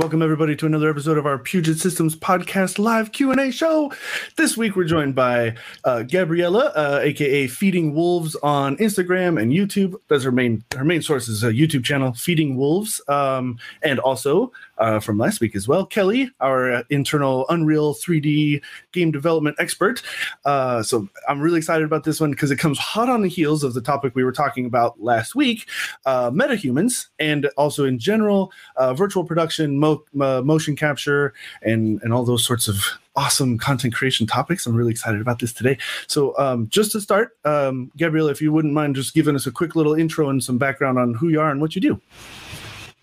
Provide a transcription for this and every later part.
Welcome everybody to another episode of our Puget Systems podcast live Q and A show. This week we're joined by uh, Gabriella, uh, aka Feeding Wolves on Instagram and YouTube. That's her main her main source is a YouTube channel, Feeding Wolves, um, and also uh, from last week as well, Kelly, our uh, internal Unreal 3D game development expert. Uh, so I'm really excited about this one because it comes hot on the heels of the topic we were talking about last week, uh, metahumans, and also in general virtual production, mo- uh, motion capture, and and all those sorts of awesome content creation topics. I'm really excited about this today. So, um, just to start, um, if you wouldn't mind just giving us a quick little intro and some background on who you are and what you do.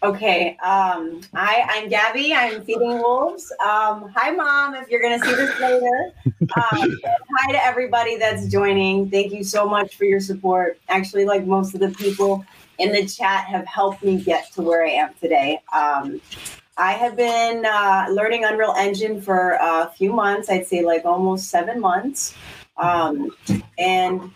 Okay. Um, hi, I'm Gabby. I'm feeding wolves. Um, hi, mom. If you're going to see this later. Um, hi to everybody that's joining. Thank you so much for your support. Actually, like most of the people in the chat have helped me get to where I am today. Um, I have been uh, learning Unreal Engine for a few months, I'd say like almost seven months. Um, and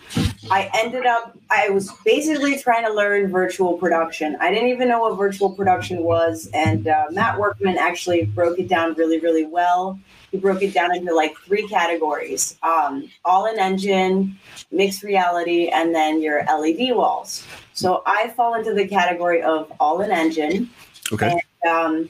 I ended up, I was basically trying to learn virtual production. I didn't even know what virtual production was. And uh, Matt Workman actually broke it down really, really well. He broke it down into like three categories um, all in engine, mixed reality, and then your LED walls. So I fall into the category of all in engine. Okay. And, um,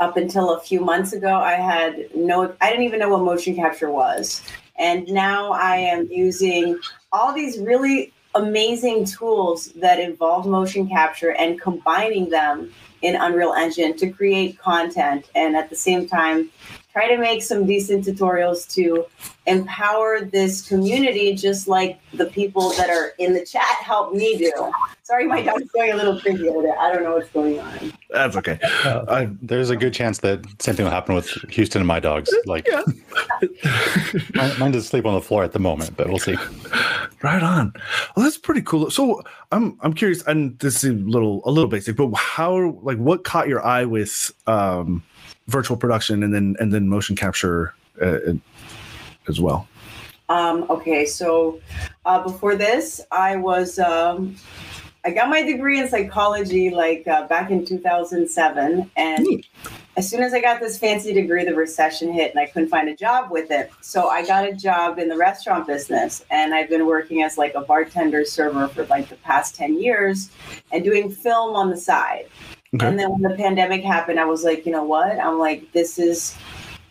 up until a few months ago, I had no, I didn't even know what motion capture was. And now I am using all these really amazing tools that involve motion capture and combining them in Unreal Engine to create content and at the same time try to make some decent tutorials to empower this community, just like the people that are in the chat help me do. Sorry, my dog's going a little crazy over there. I don't know what's going on. That's okay. Uh, I, there's a good chance that same thing will happen with Houston and my dogs. Like, yeah. mine, mine does sleep on the floor at the moment, but we'll see. Right on. Well, that's pretty cool. So I'm I'm curious, and this is a little a little basic, but how like what caught your eye with um virtual production and then and then motion capture uh, as well? Um, okay, so uh, before this, I was um, I got my degree in psychology like uh, back in 2007, and Neat. as soon as I got this fancy degree, the recession hit, and I couldn't find a job with it. So I got a job in the restaurant business, and I've been working as like a bartender server for like the past 10 years, and doing film on the side. Okay. And then when the pandemic happened, I was like, you know what? I'm like, this is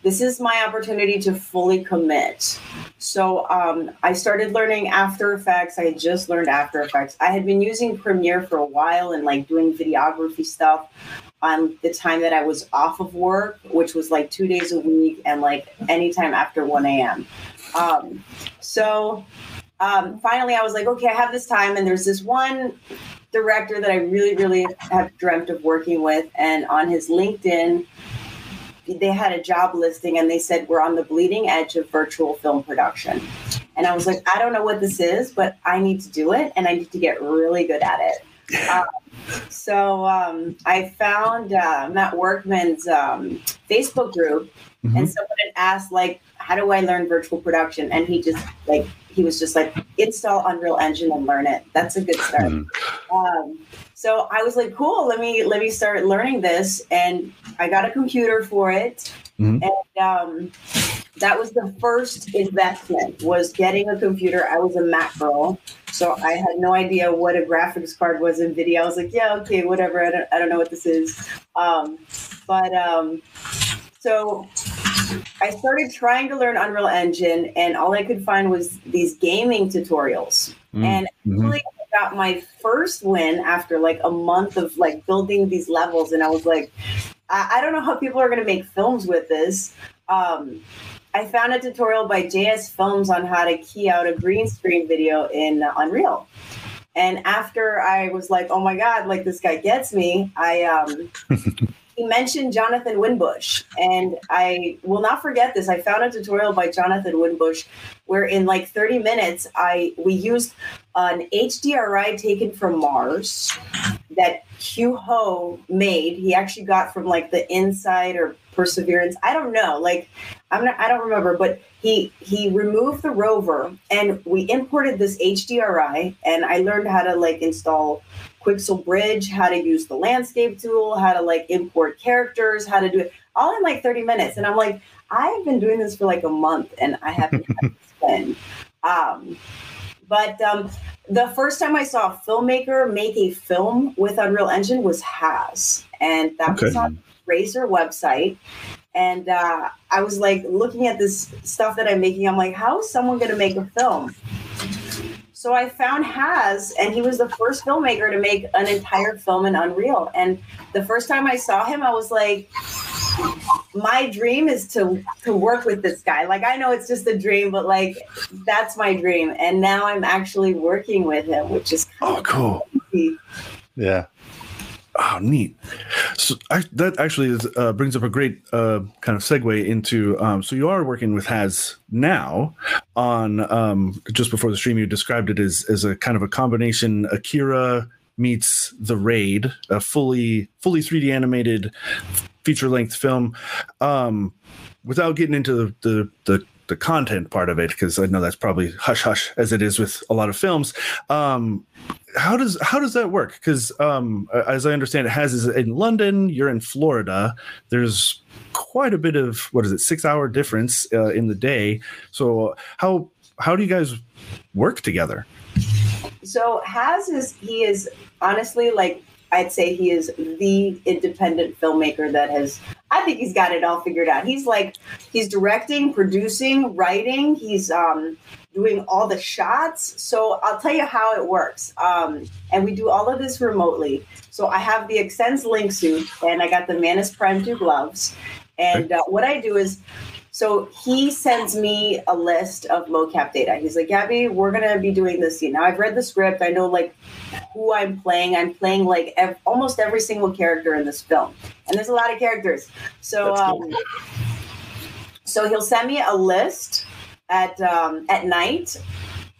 this is my opportunity to fully commit. So um, I started learning After Effects. I had just learned After Effects. I had been using Premiere for a while and like doing videography stuff on the time that I was off of work, which was like two days a week and like anytime after 1 a.m. Um, so um, finally, I was like, okay, I have this time, and there's this one director that I really, really have dreamt of working with. And on his LinkedIn, they had a job listing and they said, We're on the bleeding edge of virtual film production. And I was like, I don't know what this is, but I need to do it and I need to get really good at it. Um, so um, I found uh, Matt Workman's um, Facebook group mm-hmm. and someone had asked, like, how do I learn virtual production? And he just like he was just like, install Unreal Engine and learn it. That's a good start. Mm-hmm. Um, so I was like, cool. Let me let me start learning this, and I got a computer for it, mm-hmm. and um, that was the first investment was getting a computer. I was a Mac girl, so I had no idea what a graphics card was Nvidia. I was like, yeah, okay, whatever. I don't I don't know what this is, um, but um, so I started trying to learn Unreal Engine, and all I could find was these gaming tutorials. Mm-hmm. And actually, I got my first win after like a month of like building these levels, and I was like, I, I don't know how people are going to make films with this. Um, I found a tutorial by JS Films on how to key out a green screen video in Unreal. And after I was like, oh my God, like this guy gets me, I um he mentioned Jonathan Winbush, and I will not forget this. I found a tutorial by Jonathan Winbush where in like 30 minutes, I we used an HDRI taken from Mars that Hugh Hou made. He actually got from like the InSight or Perseverance. I don't know. Like I'm not. I don't remember. But he he removed the rover, and we imported this HDRI, and I learned how to like install Quixel Bridge, how to use the landscape tool, how to like import characters, how to do it all in like 30 minutes. And I'm like, I've been doing this for like a month and I haven't had to spend. Um, but um, the first time I saw a filmmaker make a film with Unreal Engine was Haz, and that okay. was on Razer website. And uh, I was like looking at this stuff that I'm making. I'm like, how is someone going to make a film? So I found Haz, and he was the first filmmaker to make an entire film in Unreal. And the first time I saw him, I was like, my dream is to to work with this guy. Like I know it's just a dream, but like that's my dream. And now I'm actually working with him, which is oh cool. Crazy. Yeah. Oh, neat. So I, that actually is, uh, brings up a great uh, kind of segue into. Um, so you are working with Haz now on um, just before the stream. You described it as as a kind of a combination Akira meets The Raid, a fully fully 3D animated feature length film. Um, without getting into the the, the, the content part of it, because I know that's probably hush hush as it is with a lot of films. Um, how does how does that work? Because um, as I understand, it Haz is in London. You're in Florida. There's quite a bit of what is it six hour difference uh, in the day. So how how do you guys work together? So Haz is he is honestly like I'd say he is the independent filmmaker that has, I think he's got it all figured out. He's like, he's directing, producing, writing, he's um, doing all the shots. So I'll tell you how it works. Um, and we do all of this remotely. So I have the Xsens Link suit and I got the Manus Prime 2 gloves. And uh, what I do is so he sends me a list of mocap data. He's like, Gabby, we're gonna be doing this scene. Now I've read the script. I know like who I'm playing. I'm playing like ev- almost every single character in this film, and there's a lot of characters. So, um, so he'll send me a list at um, at night,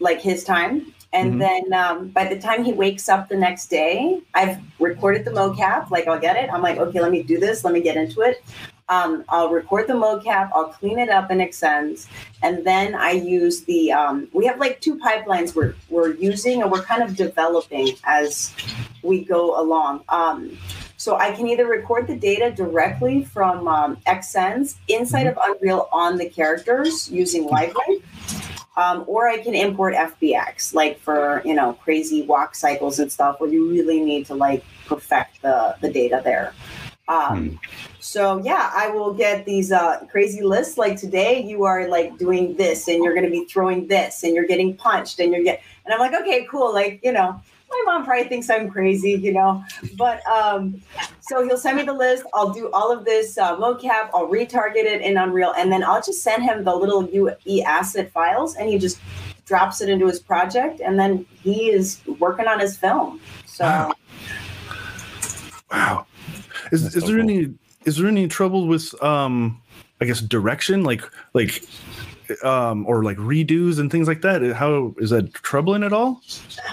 like his time, and mm-hmm. then um, by the time he wakes up the next day, I've recorded the mocap. Like I'll get it. I'm like, okay, let me do this. Let me get into it. Um, I'll record the mocap, I'll clean it up in Xsens, and then I use the. Um, we have like two pipelines we're we're using and we're kind of developing as we go along. Um, so I can either record the data directly from um, Xsens inside mm-hmm. of Unreal on the characters using LiveLink. Um, or I can import FBX, like for you know crazy walk cycles and stuff, where you really need to like perfect the the data there. Um, hmm. So yeah, I will get these uh, crazy lists. Like today, you are like doing this, and you're going to be throwing this, and you're getting punched, and you're get. And I'm like, okay, cool. Like you know, my mom probably thinks I'm crazy, you know. But um, so he'll send me the list. I'll do all of this uh, mocap. I'll retarget it in Unreal, and then I'll just send him the little UE asset files, and he just drops it into his project, and then he is working on his film. So. Wow. wow. Is, is so there cool. any is there any trouble with um I guess direction like like um or like redos and things like that? How is that troubling at all?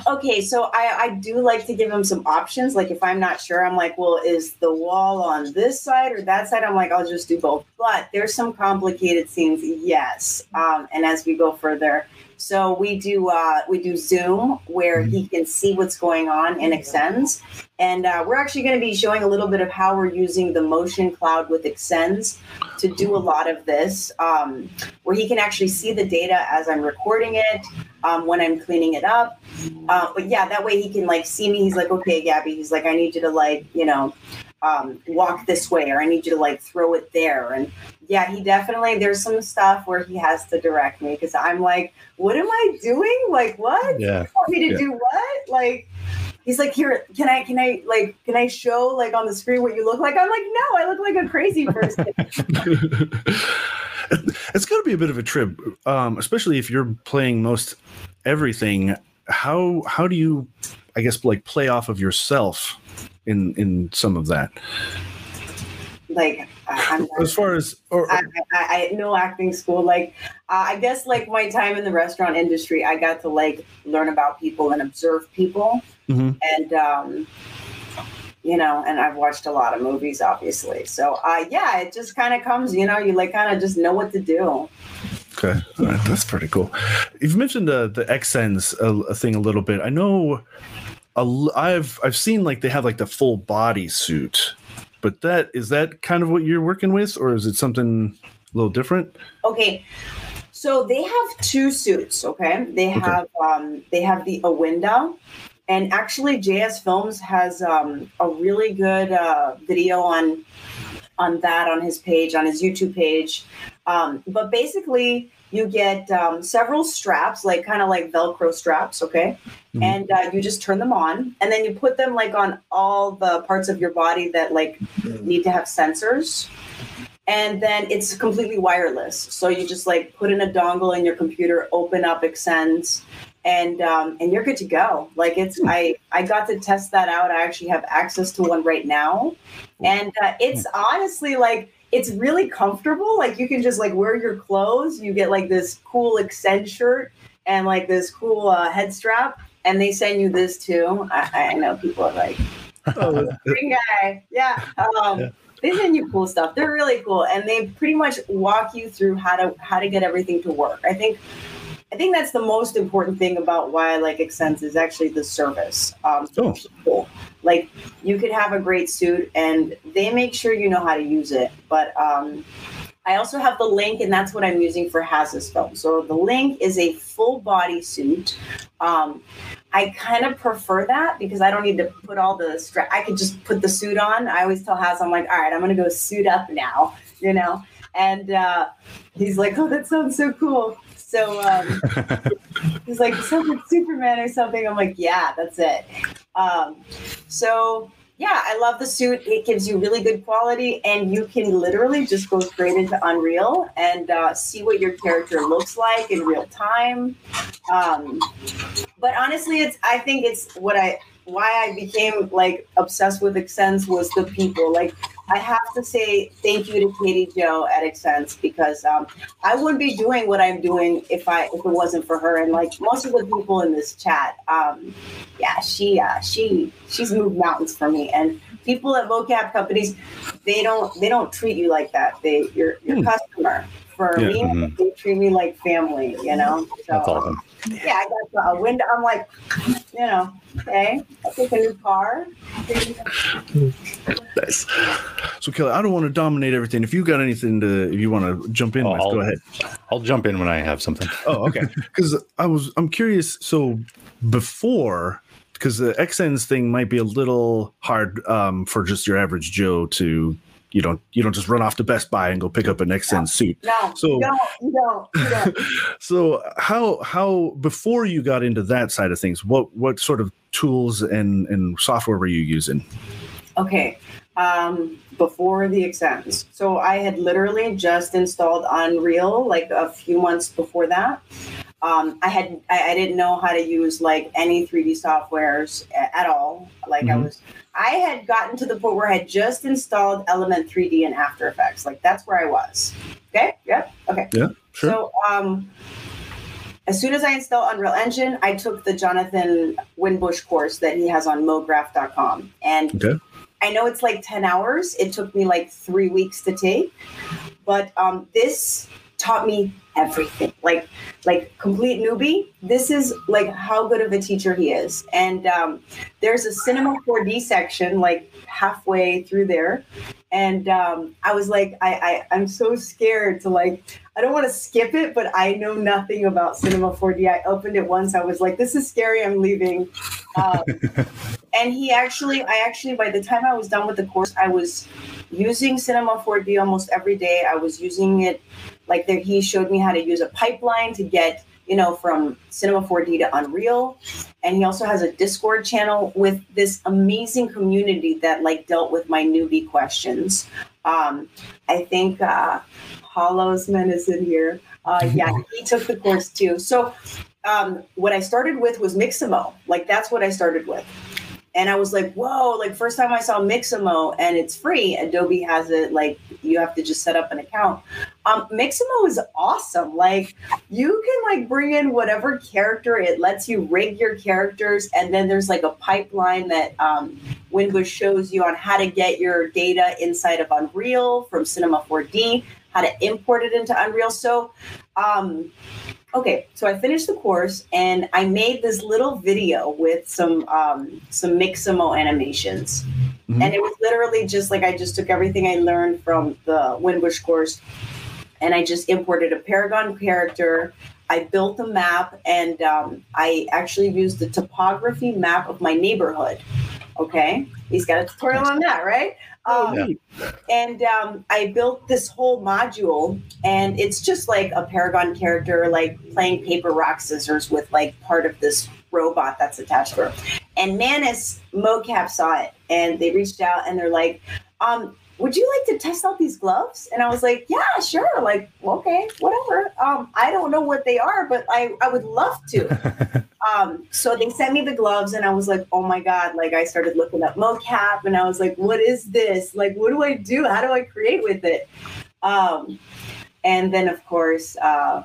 Okay so i i do like to give him some options. Like if i'm not sure i'm like well is the wall on this side or that side? I'm like i'll just do both. But there's some complicated scenes yes. Um and as we go further so we do uh, we do Zoom where he mm-hmm. can see what's going on in Xsens, and uh, we're actually going to be showing a little bit of how we're using the Motion Cloud with Xsens to do a lot of this, um, where he can actually see the data as I'm recording it, um, when I'm cleaning it up. Uh, but yeah, that way he can like see me. He's like, okay, Gabby. He's like, I need you to like you know um, walk this way or I need you to like throw it there. And yeah, he definitely, there's some stuff where he has to direct me because I'm like, what am I doing? Like, what? Yeah. You want me to yeah. do what? Like, he's like, here, can I, can I, like, can I show like on the screen what you look like? I'm like, no, I look like a crazy person. it's got to be a bit of a trip, um, especially if you're playing most everything. How, how do you, I guess, like play off of yourself in in some of that. Like I'm as far as or, I, I, I no acting school. Like uh, i guess like my time in the restaurant industry i got to like learn about people and observe people. Mm-hmm. and um you know and i've watched a lot of movies obviously. So uh yeah it just kind of comes you know you like kind of just know what to do. Okay. That's pretty cool. You've mentioned the the Xsens a, a thing a little bit. I know a, I've I've seen like they have like the full body suit, but that is that kind of what you're working with, or is it something a little different? Okay. So they have two suits, okay? They Okay. have um they have the Awinda and actually JS Films has um a really good uh video on on that on his page, on his YouTube page. Um but basically you get um, several straps, like kind of like Velcro straps, okay? Mhm. And uh, you just turn them on, and then you put them like on all the parts of your body that like need to have sensors and then it's completely wireless. So you just like put in a dongle in your computer, open up Xsens, and um, and you're good to go. Like it's I I got to test that out. I actually have access to one right now, and uh, it's honestly like it's really comfortable. Like you can just like wear your clothes. You get like this cool Xsens shirt and like this cool uh, head strap, and they send you this too. I, I know people are like Oh, green guy. Yeah. Um, Yeah. They send you cool stuff. They're really cool, and they pretty much walk you through how to how to get everything to work. I think. I think that's the most important thing about why I like Xsens is actually the service. Um, Oh. people. Like you could have a great suit, and they make sure you know how to use it. But um, I also have the link, and that's what I'm using for Haz's film. So the link is a full body suit. Um, I kind of prefer that because I don't need to put all the strap. I could just put the suit on. I always tell Haz, I'm like, all right, I'm gonna go suit up now, you know. And uh, he's like, oh, that sounds so cool. So um, he's like, sounds like Superman or something. I'm like, yeah, that's it. Um, so yeah, I love the suit. It gives you really good quality, and you can literally just go straight into Unreal and uh, see what your character looks like in real time. Um, but honestly, it's I think it's what I why I became like obsessed with Xsens was the people. Like I have to say thank you to Katie Joe at Xsens because um, I wouldn't be doing what I'm doing if I if it wasn't for her. And like most of the people in this chat, um, yeah, she uh, she she's moved mountains for me. And people at mocap companies, they don't they don't treat you like that. They you're your Hmm. customer. For Yeah. me, Mhm. they treat me like family. You know. So, That's awesome. yeah, I got a window. I'm like, you know, okay, I'll take a new car. nice. So, Kelly, I don't want to dominate everything. If you got anything to, if you want to jump in, Oh, with, I'll- go ahead. I'll jump in when I have something. Oh, okay. Because I was, I'm curious. So before, because the Xsens thing might be a little hard um, for just your average Joe to, you don't, you don't just run off to Best Buy and go pick up an Xsens suit. No, So- you don't, you don't, you don't. So how how before you got into that side of things, what what sort of tools and and software were you using? Okay. Um, before the Xsens. So I had literally just installed Unreal like a few months before that. Um, I had I, I didn't know how to use like any 3D softwares at all. Like I Mhm. was I had gotten to the point where I had just installed Element 3D and After Effects. Like that's where I was. Okay. Yep. Okay. Yeah. Sure. So um, as soon as I installed Unreal Engine, I took the Jonathan Winbush course that he has on mograph.com. And Okay. I know it's like 10 hours. It took me like three weeks to take. But um, this taught me everything. Like like complete newbie. This is like how good of a teacher he is. And um, there's a Cinema 4D section like halfway through there. And um, I was like, I, I I'm so scared to like I don't want to skip it, but I know nothing about Cinema 4D. I opened it once. I was like, this is scary. I'm leaving. Um, and he actually, I actually, by the time I was done with the course, I was using Cinema 4D almost every day. I was using it like there, he showed me how to use a pipeline to get, you know, from Cinema 4D to Unreal. And he also has a Discord channel with this amazing community that like dealt with my newbie questions. Um, I think uh, Hollowsman is in here. Uh, yeah, he took the course too. So um, what I started with was Mixamo. Like that's what I started with. And I was like, whoa, like first time I saw Mixamo and it's free. Adobe has it, like you have to just set up an account. Um, Mixamo is awesome. Like you can like bring in whatever character, it lets you rig your characters, and then there's like a pipeline that um, Winbush shows you on how to get your data inside of Unreal from Cinema 4D, how to import it into Unreal. So um, okay, so I finished the course and I made this little video with some um, some Mixamo animations. Mhm. And it was literally just like I just took everything I learned from the Winbush course and I just imported a Paragon character. I built a map and um, I actually used the topography map of my neighborhood. Okay, he's got a tutorial on that, right? Um, Yeah. And um, I built this whole module, and it's just like a Paragon character, like playing paper, rock, scissors with like part of this robot that's attached to her. And Manus mocap saw it, and they reached out and they're like, um, "Would you like to test out these gloves?" And I was like, "Yeah, sure. Like, okay, whatever. Um, I don't know what they are, but I I would love to." um, so they sent me the gloves and I was like, oh my God, like I started looking up mocap and I was like, what is this? Like, what do I do? How do I create with it? Um, and then of course, uh,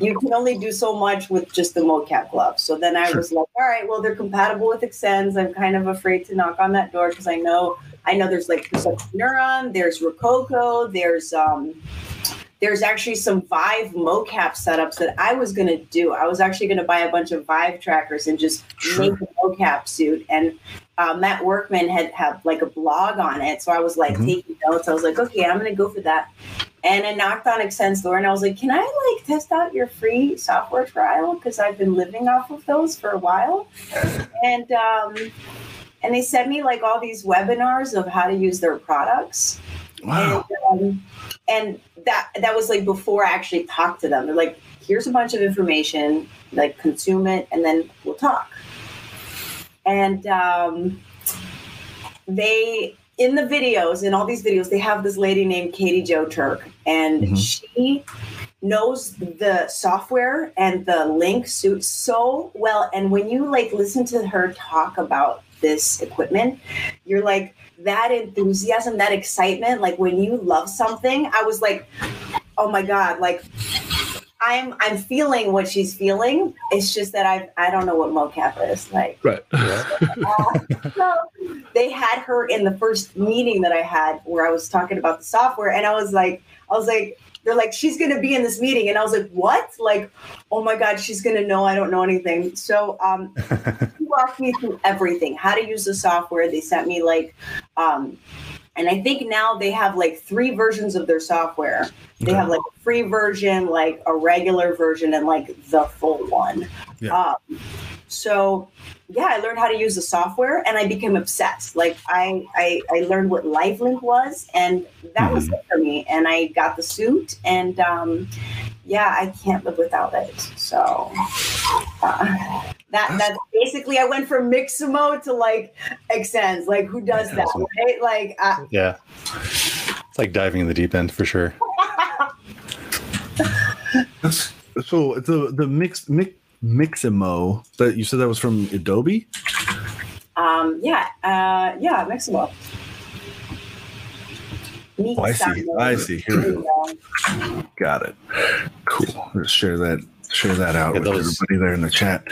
you can only do so much with just the mocap gloves. So then I Sure. was like, all right, well, they're compatible with Xsens. I'm kind of afraid to knock on that door because I know, I know there's like Perception Neuron, there's Rokoko, there's, um, there's actually some Vive mocap setups that I was going to do. I was actually going to buy a bunch of Vive trackers and just Sure. make a mocap suit. And uh, Matt Workman had had like a blog on it, so I was like Mhm. taking notes. I was like, okay, I'm going to go for that. And I knocked on Xsens's door and I was like, can I like test out your free software trial because I've been living off of those for a while. And um, and they sent me like all these webinars of how to use their products. Wow. And, um, and that that was like before I actually talked to them. They're like, here's a bunch of information, like consume it, and then we'll talk. And um, they in the videos, in all these videos, they have this lady named Katie Joe Turk, and Mhm. she knows the software and the link suit so well. And when you like listen to her talk about this equipment, you're like that enthusiasm, that excitement, like when you love something, I was like, oh my God, like I'm I'm feeling what she's feeling. It's just that I I don't know what mocap is. Like Right. so they had her in the first meeting that I had where I was talking about the software, and I was like, I was like, they're like, she's gonna be in this meeting, and I was like, what? Like, oh my god, she's gonna know I don't know anything. So um, he walked me through everything, how to use the software. They sent me like, um, and I think now they have like three versions of their software. They have like a free version, like a regular version, and like the full one. Yeah. Um, so yeah, I learned how to use the software and I became obsessed. Like I I, I learned what LiveLink was and that was it for me. And I got the suit and um, yeah, I can't live without it. So uh, that that's basically I went from Mixamo to like Xsens. Like who does that? Awesome. Right? Like uh, yeah. It's like diving in the deep end for sure. So the the mix mix Miximo that you said that was from Adobe. um yeah, uh yeah, Mixamo. Oh, I see. I see. Here we go. Got it. Cool. Let's share that. Share that out Yeah, with those- everybody there in the chat.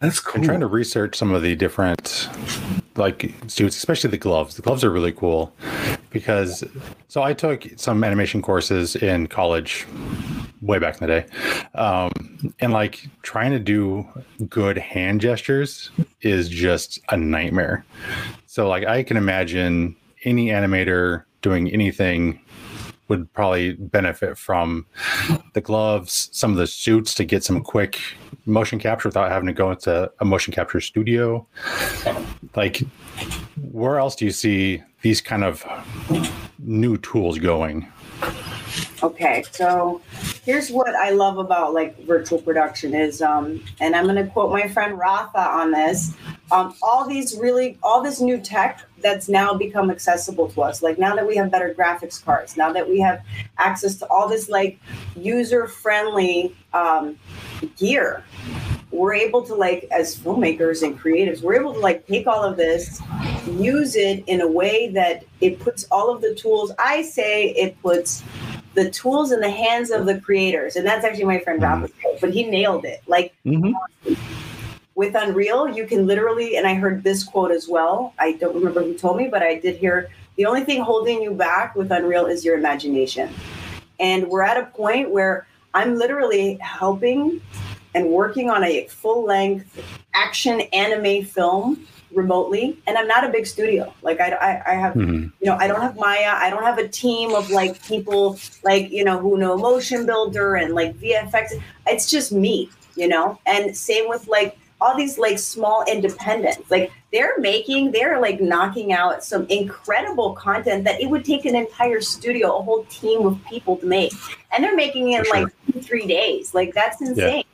That's cool. I'm trying to research some of the different like suits, especially the gloves. The gloves are really cool because so I took some animation courses in college way back in the day. Um, and like trying to do good hand gestures is just a nightmare. So like I can imagine any animator doing anything would probably benefit from the gloves, some of the suits to get some quick motion capture without having to go into a motion capture studio. Like, where else do you see these kind of new tools going? Okay, so here's what I love about like virtual production is, um, and I'm going to quote my friend Rafa on this. Um, all these really, all this new tech that's now become accessible to us. Like now that we have better graphics cards, now that we have access to all this like user-friendly um, gear, we're able to like as filmmakers and creatives, we're able to like take all of this, use it in a way that it puts all of the tools. I say it puts the tools in the hands of the creators, and that's actually my friend Rafa, but he nailed it. Like Mhm. with Unreal, you can literally, and I heard this quote as well. I don't remember who told me, but I did hear the only thing holding you back with Unreal is your imagination. And we're at a point where I'm literally helping and working on a full length action anime film remotely. And i'm not a big studio. Like i i, I have Mhm. you know i don't have maya. I don't have a team of like people like you know who know motion builder and like vfx it's just me you know? And same with like all these like small independents. Like they're making they're like knocking out some incredible content that it would take an entire studio a whole team of people to make. And they're making it in sure. like two, three days. Like that's insane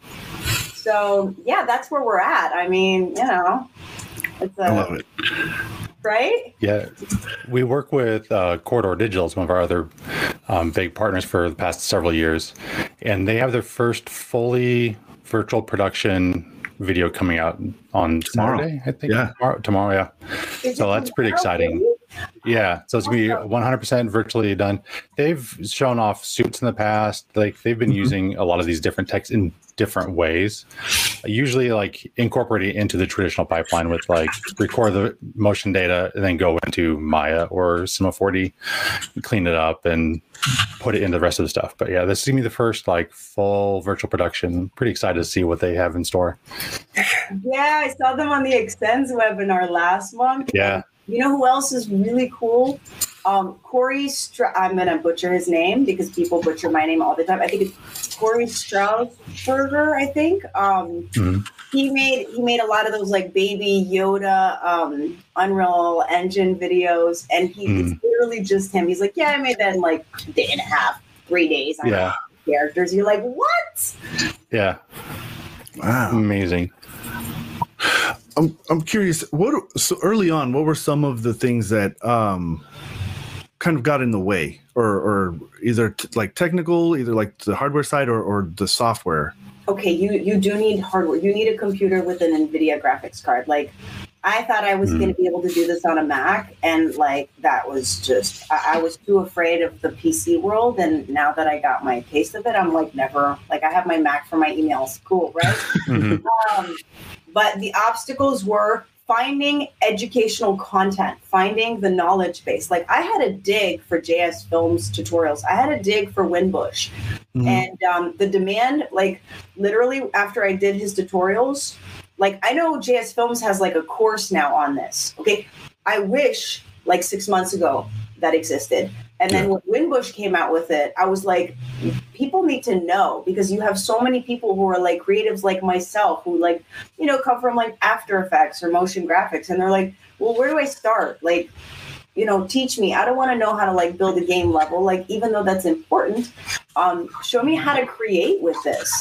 so yeah that's where we're at i mean you know it's I a, love it. right Yeah, we work with uh, Corridor Digital, it's one of our other um, big partners for the past several years, and they have their first fully virtual production video coming out on Tomorrow. Saturday, I think. Yeah. tomorrow, tomorrow yeah. Is So that's pretty exciting. really? Yeah, so it's gonna be 100% virtually done. They've shown off suits in the past. Like they've been Mhm. using a lot of these different techs in different ways. Usually, like incorporating into the traditional pipeline with like record the motion data and then go into Maya or Cinema 4D, clean it up and put it into the rest of the stuff. But yeah, this is gonna be the first like full virtual production. Pretty excited to see what they have in store. Yeah, I saw them on the Xsens webinar last month. Yeah. You know who else is really cool? Um, Corey, Stra- I'm gonna butcher his name because people butcher my name all the time. I think it's Cory Strassburger. I think um, Mhm. he made he made a lot of those like baby Yoda um, Unreal Engine videos, and he it's literally just him. He's like, yeah, I made that in like a day and a half, three days. I Yeah. characters. You're like, what? Yeah. Wow. Amazing. I'm I'm curious. What so early on? What were some of the things that um kind of got in the way, or or either t- like technical, either like the hardware side, or or the software? okay, you you do need hardware. You need a computer with an NVIDIA graphics card. Like, I thought I was Hmm. going to be able to do this on a Mac, and like that was just I, I was too afraid of the PC world. And now that I got my taste of it, I'm like never like I have my Mac for my emails. Cool, right? Mhm. um, but the obstacles were finding educational content, finding the knowledge base. Like I had a dig for JS Films tutorials. I had a dig for Winbush. Mhm. And um, the demand, like literally after I did his tutorials, like I know JS Films has like a course now on this. Okay. I wish like six months ago that existed. And then when Winbush came out with it, I was like, people need to know because you have so many people who are like creatives like myself who like, you know, come from like After Effects or motion graphics. And they're like, well, where do I start? Like, you know, teach me. I don't want to know how to like build a game level. Like, even though that's important, um, show me how to create with this.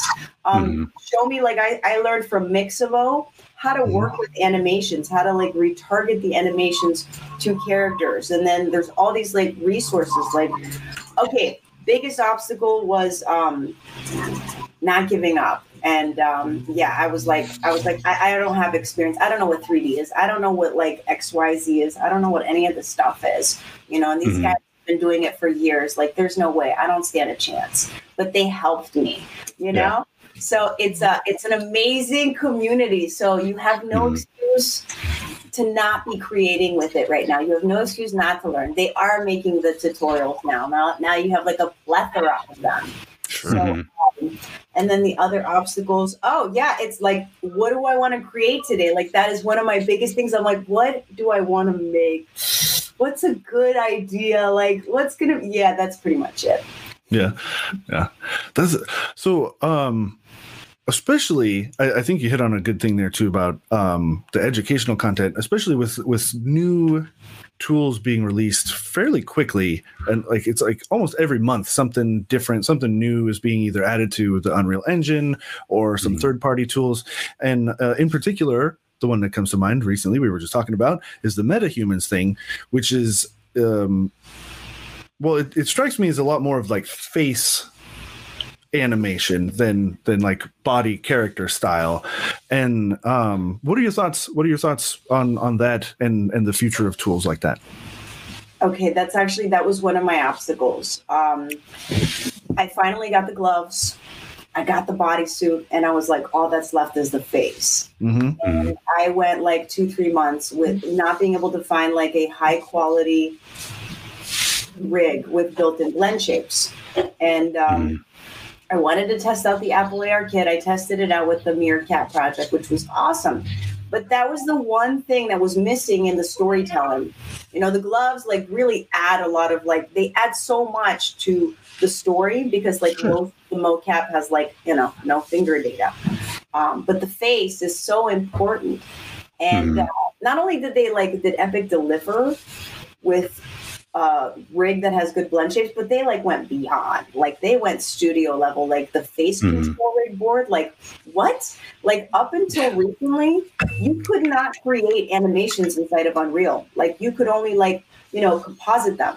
Um, Show me, like, I, I learned from Mixamo how to work with animations, how to like retarget the animations to characters. And then there's all these like resources. Like, okay, biggest obstacle was um, not giving up. And um, yeah, I was like, I was like, I, I don't have experience. I don't know what 3D is. I don't know what like XYZ is. I don't know what any of this stuff is. You know, and these Mhm. guys have been doing it for years. Like, there's no way. I don't stand a chance. But they helped me. You know. So it's a it's an amazing community. So you have no Mhm. excuse to not be creating with it right now. You have no excuse not to learn. They are making the tutorials now. Now now you have like a plethora of them. Sure. So, Mhm. um, and then the other obstacles. Oh yeah, it's like, what do I want to create today? Like that is one of my biggest things. I'm like, what do I want to make? What's a good idea? Like, what's gonna? Yeah, that's pretty much it. Yeah, yeah. That's so. Um, especially, I, I think you hit on a good thing there too about um the educational content, especially with with new tools being released fairly quickly and like it's like almost every month something different something new is being either added to the unreal engine or some Mhm. third party tools and uh, in particular the one that comes to mind recently we were just talking about is the metahumans thing which is um well it, it strikes me as a lot more of like face animation than than like body character style and um what are your thoughts what are your thoughts on on that and and the future of tools like that Okay, that's actually that was one of my obstacles. Um, I finally got the gloves. I got the bodysuit, and I was like, all that's left is the face. mm-hmm. And I went like two, three months with not being able to find like a high quality rig with built-in blend shapes. And um, I wanted to test out the Apple ARKit. I tested it out with the Meerkat project, which was awesome. But that was the one thing that was missing in the storytelling. You know, the gloves like really add a lot of like they add so much to the story because like Sure. the mocap has like you know no finger data, um, but the face is so important. And Mhm. uh, not only did they like did Epic deliver with uh rig that has good blend shapes, but they like went beyond. Like they went studio level, like the face Mhm. control rig board. Like what? Like up until recently, you could not create animations inside of Unreal. Like you could only like you know composite them,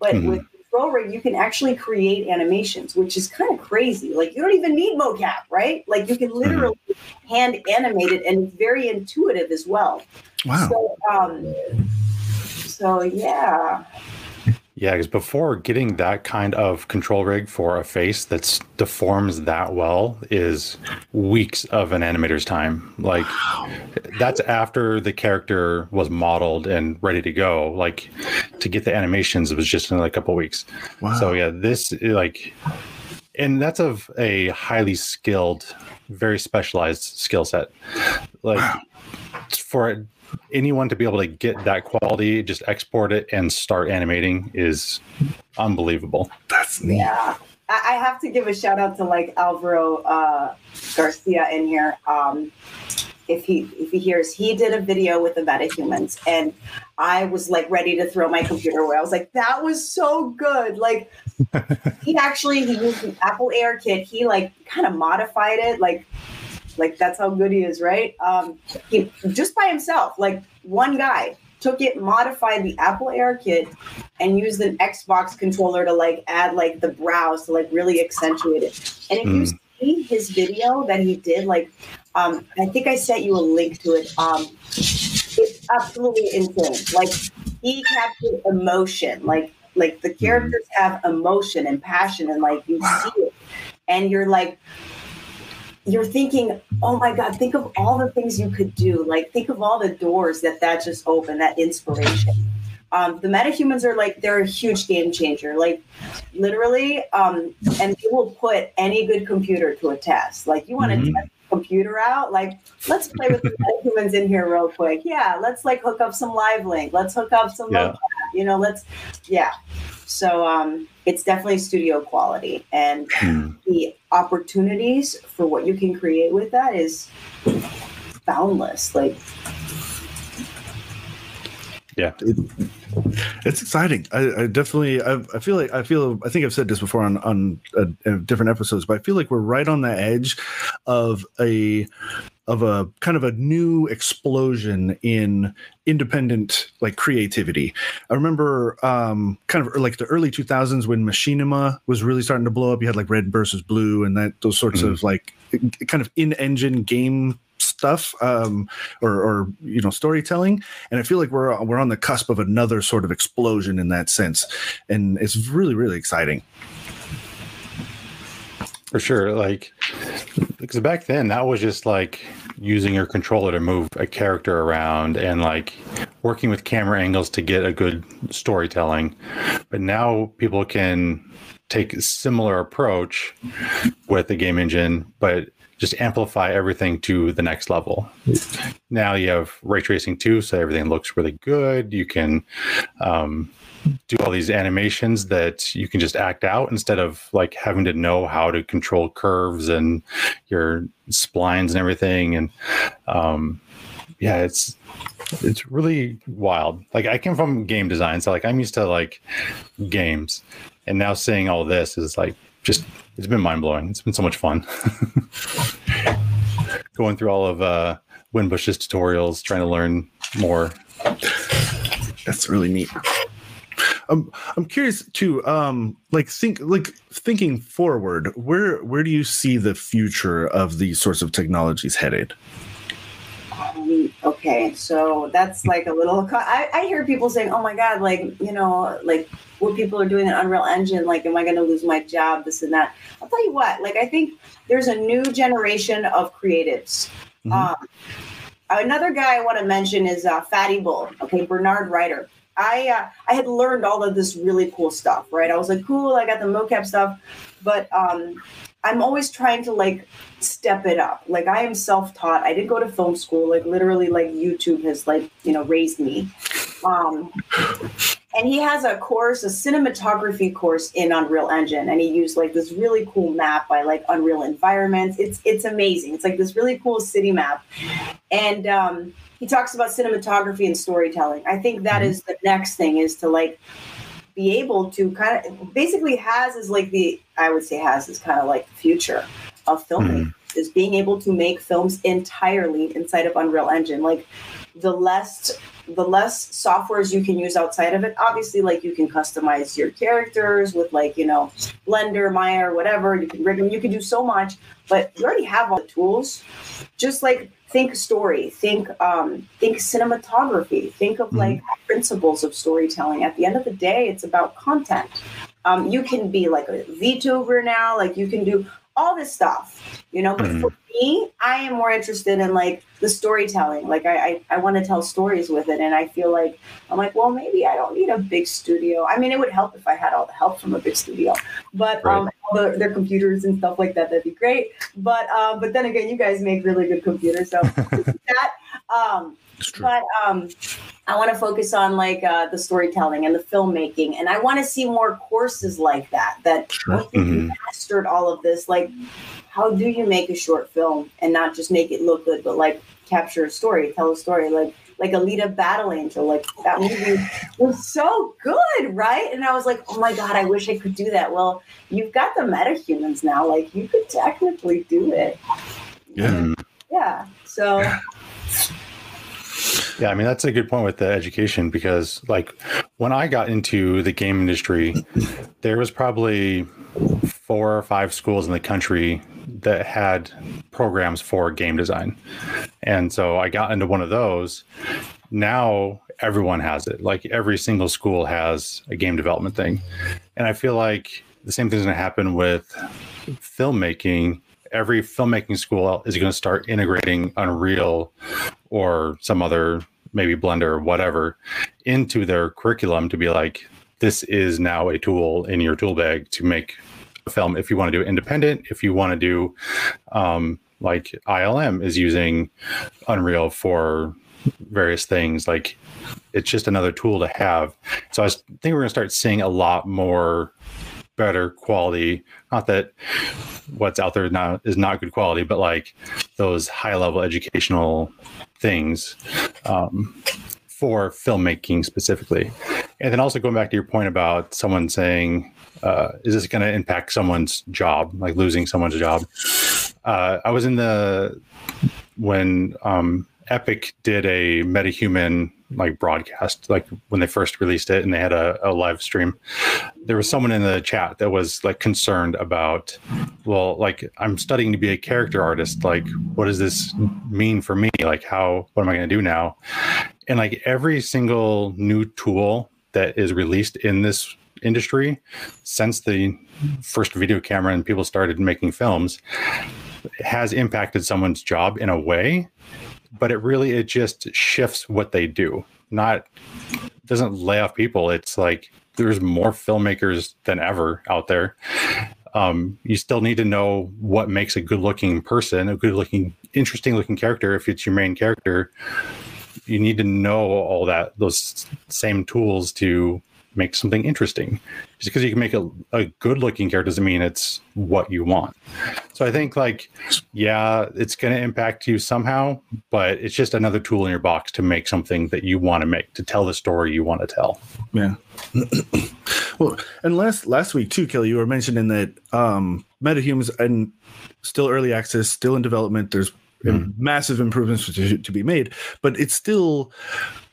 but Mhm. with Control Rig, you can actually create animations, which is kind of crazy. Like you don't even need mocap, right? Like you can literally hand animate it, and it's very intuitive as well. Wow. So, um, so yeah, Yeah, because before getting that kind of control rig for a face that deforms that well is weeks of an animator's time. Like that's after the character was modeled and ready to go. Like to get the animations, it was just in like a couple weeks. Wow. So yeah, this like, and that's of a highly skilled, very specialized skill set. Like Wow. for anyone to be able to get that quality, just export it and start animating is unbelievable. That's neat. yeah. I, I have to give a shout out to like Alvaro uh, Garcia in here. Um, if he if he hears, he did a video with the metahumans, and I was like ready to throw my computer away. I was like, that was so good. Like he actually he used the Apple ARKit. He like kind of modified it, like like that's how good he is, right? Um, he just by himself, like one guy took it, modified the Apple ARKit, and used an Xbox controller to like add like the brows to like really accentuate it. And if you Mm. see his video that he did, like um, I think I sent you a link to it. Um, it's absolutely insane. Like he captured emotion, like like the characters have emotion and passion, and like you see it, and you're like you're thinking, oh my God, think of all the things you could do. Like, think of all the doors that that just opened, that inspiration. Um, the metahumans are like, they're a huge game changer. Like, literally, um, and they will put any good computer to a test. Like, you want to Mhm. test computer out? Like, let's play with the metahumans in here real quick. Yeah, let's like hook up some live link. Let's hook up some, Yeah. you know, let's, yeah. So um, it's definitely studio quality. And Hmm. the opportunities for what you can create with that is boundless. Like, It's exciting. I, I definitely. I, I feel like I feel. I think I've said this before on on uh, uh, different episodes, but I feel like we're right on the edge of a of a kind of a new explosion in independent like creativity. I remember um kind of like the early 2000s when Machinima was really starting to blow up. You had like Red versus Blue and that those sorts of like kind of in-engine game stuff um or or you know storytelling and i feel like we're we're on the cusp of another sort of explosion in that sense and it's really really exciting For sure. Like, because back then that was just like using your controller to move a character around and like working with camera angles to get a good storytelling. But now people can take a similar approach with the game engine, but just amplify everything to the next level. Now you have ray tracing too, so everything looks really good. You can um, do all these animations that you can just act out instead of like having to know how to control curves and your splines and everything. And um, yeah, it's it's really wild. Like I came from game design, so like I'm used to like games, and now seeing all this is like just it's been mind blowing. It's been so much fun. Going through all of uh, Winbush's tutorials, trying to learn more. that's really neat um, i'm curious too um like think like thinking forward where where do you see the future of these sorts of technologies headed okay, so that's like a little. I, I hear people saying, "Oh my God, like you know, like what people are doing in Unreal Engine, like, am I going to lose my job? This and that." I'll tell you what. Like, I think there's a new generation of creatives. Mhm. Um, another guy I want to mention is uh, Fatty Bull. Okay, Bernard Ryder. I uh, I had learned all of this really cool stuff. Right, I was like, cool. I got the mocap stuff, but um, I'm always trying to like step it up. Like I am self-taught. I didn't go to film school. Like literally, like YouTube has like you know raised me. Um, and he has a course, a cinematography course in Unreal Engine, and he used like this really cool map by like Unreal environments. It's it's amazing. It's like this really cool city map, and um, he talks about cinematography and storytelling. I think that is the next thing is to like be able to kind of basically has is like the I would say has is kind of like the future of filming is being able to make films entirely inside of Unreal Engine. Like the less the less softwares you can use outside of it obviously like you can customize your characters with like you know blender maya or whatever you can rig them you can do so much but you already have all the tools. Just like think story think um think cinematography think of like principles of storytelling. At the end of the day it's about content um you can be like a vtuber now like you can do all this stuff you know but for me i am more interested in like the storytelling. Like i i, I want to tell stories with it and i feel like i'm like well maybe i don't need a big studio. I mean it would help if i had all the help from a big studio but Right. um all the, their computers and stuff like that that'd be great. But um but then again you guys make really good computers so that um but um, I want to focus on like uh, the storytelling and the filmmaking, and I want to see more courses like that. That Sure. once you've Mhm. mastered all of this, like how do you make a short film and not just make it look good, but like capture a story, tell a story, like like Alita Battle Angel, like that movie was so good, right? And I was like, oh my god, I wish I could do that. Well, you've got the metahumans now, like you could technically do it. Yeah. Yeah. So Yeah, I mean that's a good point with the education because like when I got into the game industry, there was probably four or five schools in the country that had programs for game design. And so I got into one of those. Now everyone has it. Like every single school has a game development thing. And I feel like the same thing's going to happen with filmmaking. Every filmmaking school is going to start integrating Unreal or some other maybe blender or whatever into their curriculum to be like this is now a tool in your tool bag to make a film. If you want to do independent if you want to do um, like ilm is using unreal for various things like it's just another tool to have. So i think we're going to start seeing a lot more better quality not that what's out there now is not good quality but like those high level educational things um, for filmmaking specifically. And then also going back to your point about someone saying, uh, is this going to impact someone's job, like losing someone's job? Uh, I was in the, when um, Epic did a metahuman like broadcast, like when they first released it and they had a, a live stream, there was someone in the chat that was like concerned about, well, like I'm studying to be a character artist. Like, what does this mean for me? Like, how, what am I going to do now? And like every single new tool that is released in this industry since the first video camera and people started making films has impacted someone's job in a way but it really it just shifts what they do. Not doesn't lay off people. It's like there's more filmmakers than ever out there. Um, you still need to know what makes a good looking person a good looking interesting looking character. If it's your main character you need to know all that those same tools to make something interesting just because you can make a, a good looking character doesn't mean it's what you want so i think like yeah it's going to impact you somehow but it's just another tool in your box to make something that you want to make to tell the story you want to tell Yeah. well, and last last week too, Kelly, you were mentioning that um MetaHumans and still early access, still in development. There's massive improvements to, to be made, but it's still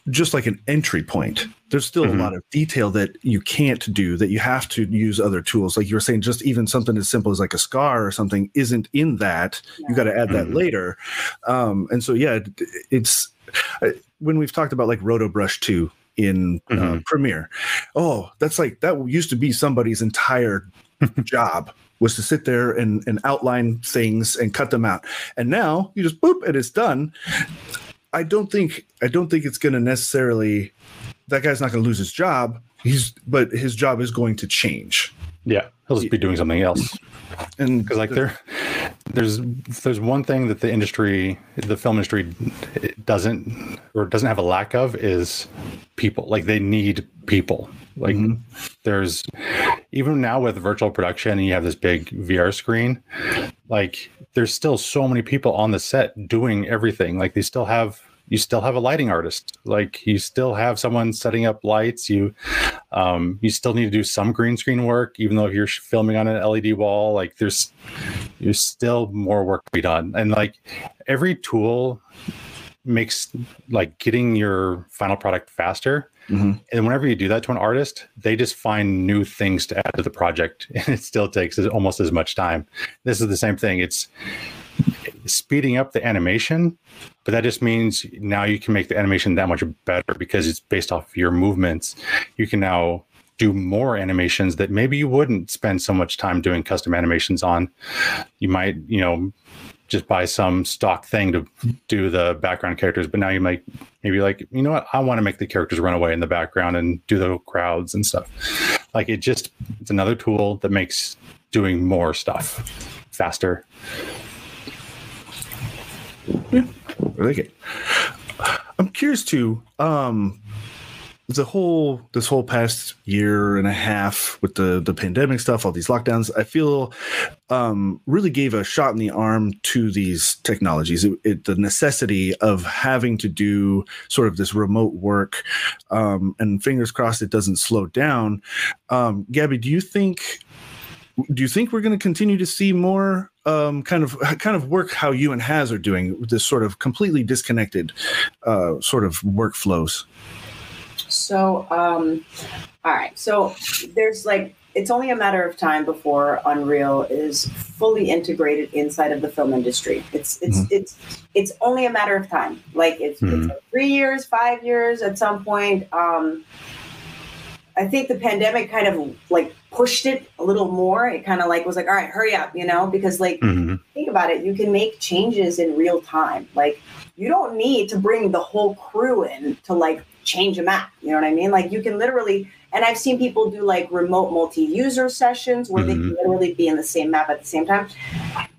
just like an entry point. There's still Mhm. a lot of detail that you can't do that you have to use other tools. Like you were saying, just even something as simple as like a scar or something isn't in that. You got to add that Mhm. later. Um, and so yeah, it- it's uh, when we've talked about like Roto Brush 2 in uh, Mhm. Premiere. Oh, that's like that used to be somebody's entire job was to sit there and, and outline things and cut them out. And now you just boop and it's done. I don't think I don't think it's going to necessarily that guy's not going to lose his job. He's but his job is going to change. Yeah, he'll just be doing something else. And Because like there, there's there's one thing that the industry, the film industry, doesn't or doesn't have a lack of is people. Like they need people. Like Mhm. there's even now with virtual production, and you have this big VR screen. Like there's still so many people on the set doing everything. Like they still have you still have a lighting artist. Like you still have someone setting up lights. You um, you still need to do some green screen work, even though you're filming on an LED wall. Like there's there's still more work to be done, and like every tool makes like getting your final product faster. Mhm. And whenever you do that to an artist, they just find new things to add to the project, and it still takes almost as much time. This is the same thing. It's speeding up the animation, but that just means now you can make the animation that much better because it's based off your movements. You can now do more animations that maybe you wouldn't spend so much time doing custom animations on. You might, you know, just buy some stock thing to do the background characters, but now you might maybe like, you know what, I want to make the characters run away in the background and do the crowds and stuff. Like it just it's another tool that makes doing more stuff faster. I like it. I'm curious too. Um, the whole this whole past year and a half with the the pandemic stuff, all these lockdowns, I feel um, really gave a shot in the arm to these technologies. It, it, the necessity of having to do sort of this remote work, um, and fingers crossed it doesn't slow down. Um, Gabby, do you think? Do you think we're going to continue to see more um, kind of kind of work how you and Haz are doing this sort of completely disconnected uh, sort of workflows? So, um, all right. So there's like it's only a matter of time before Unreal is fully integrated inside of the film industry. It's it's Mhm. it's it's only a matter of time. Like it's, Mhm. it's three years, five years at some point. Um, I think the pandemic kind of like pushed it a little more. It kind of like was like, all right, hurry up, you know, because like Mhm. think about it, you can make changes in real time. Like you don't need to bring the whole crew in to like change a map. You know what I mean? Like you can literally, and I've seen people do like remote multi-user sessions where they can literally be in the same map at the same time.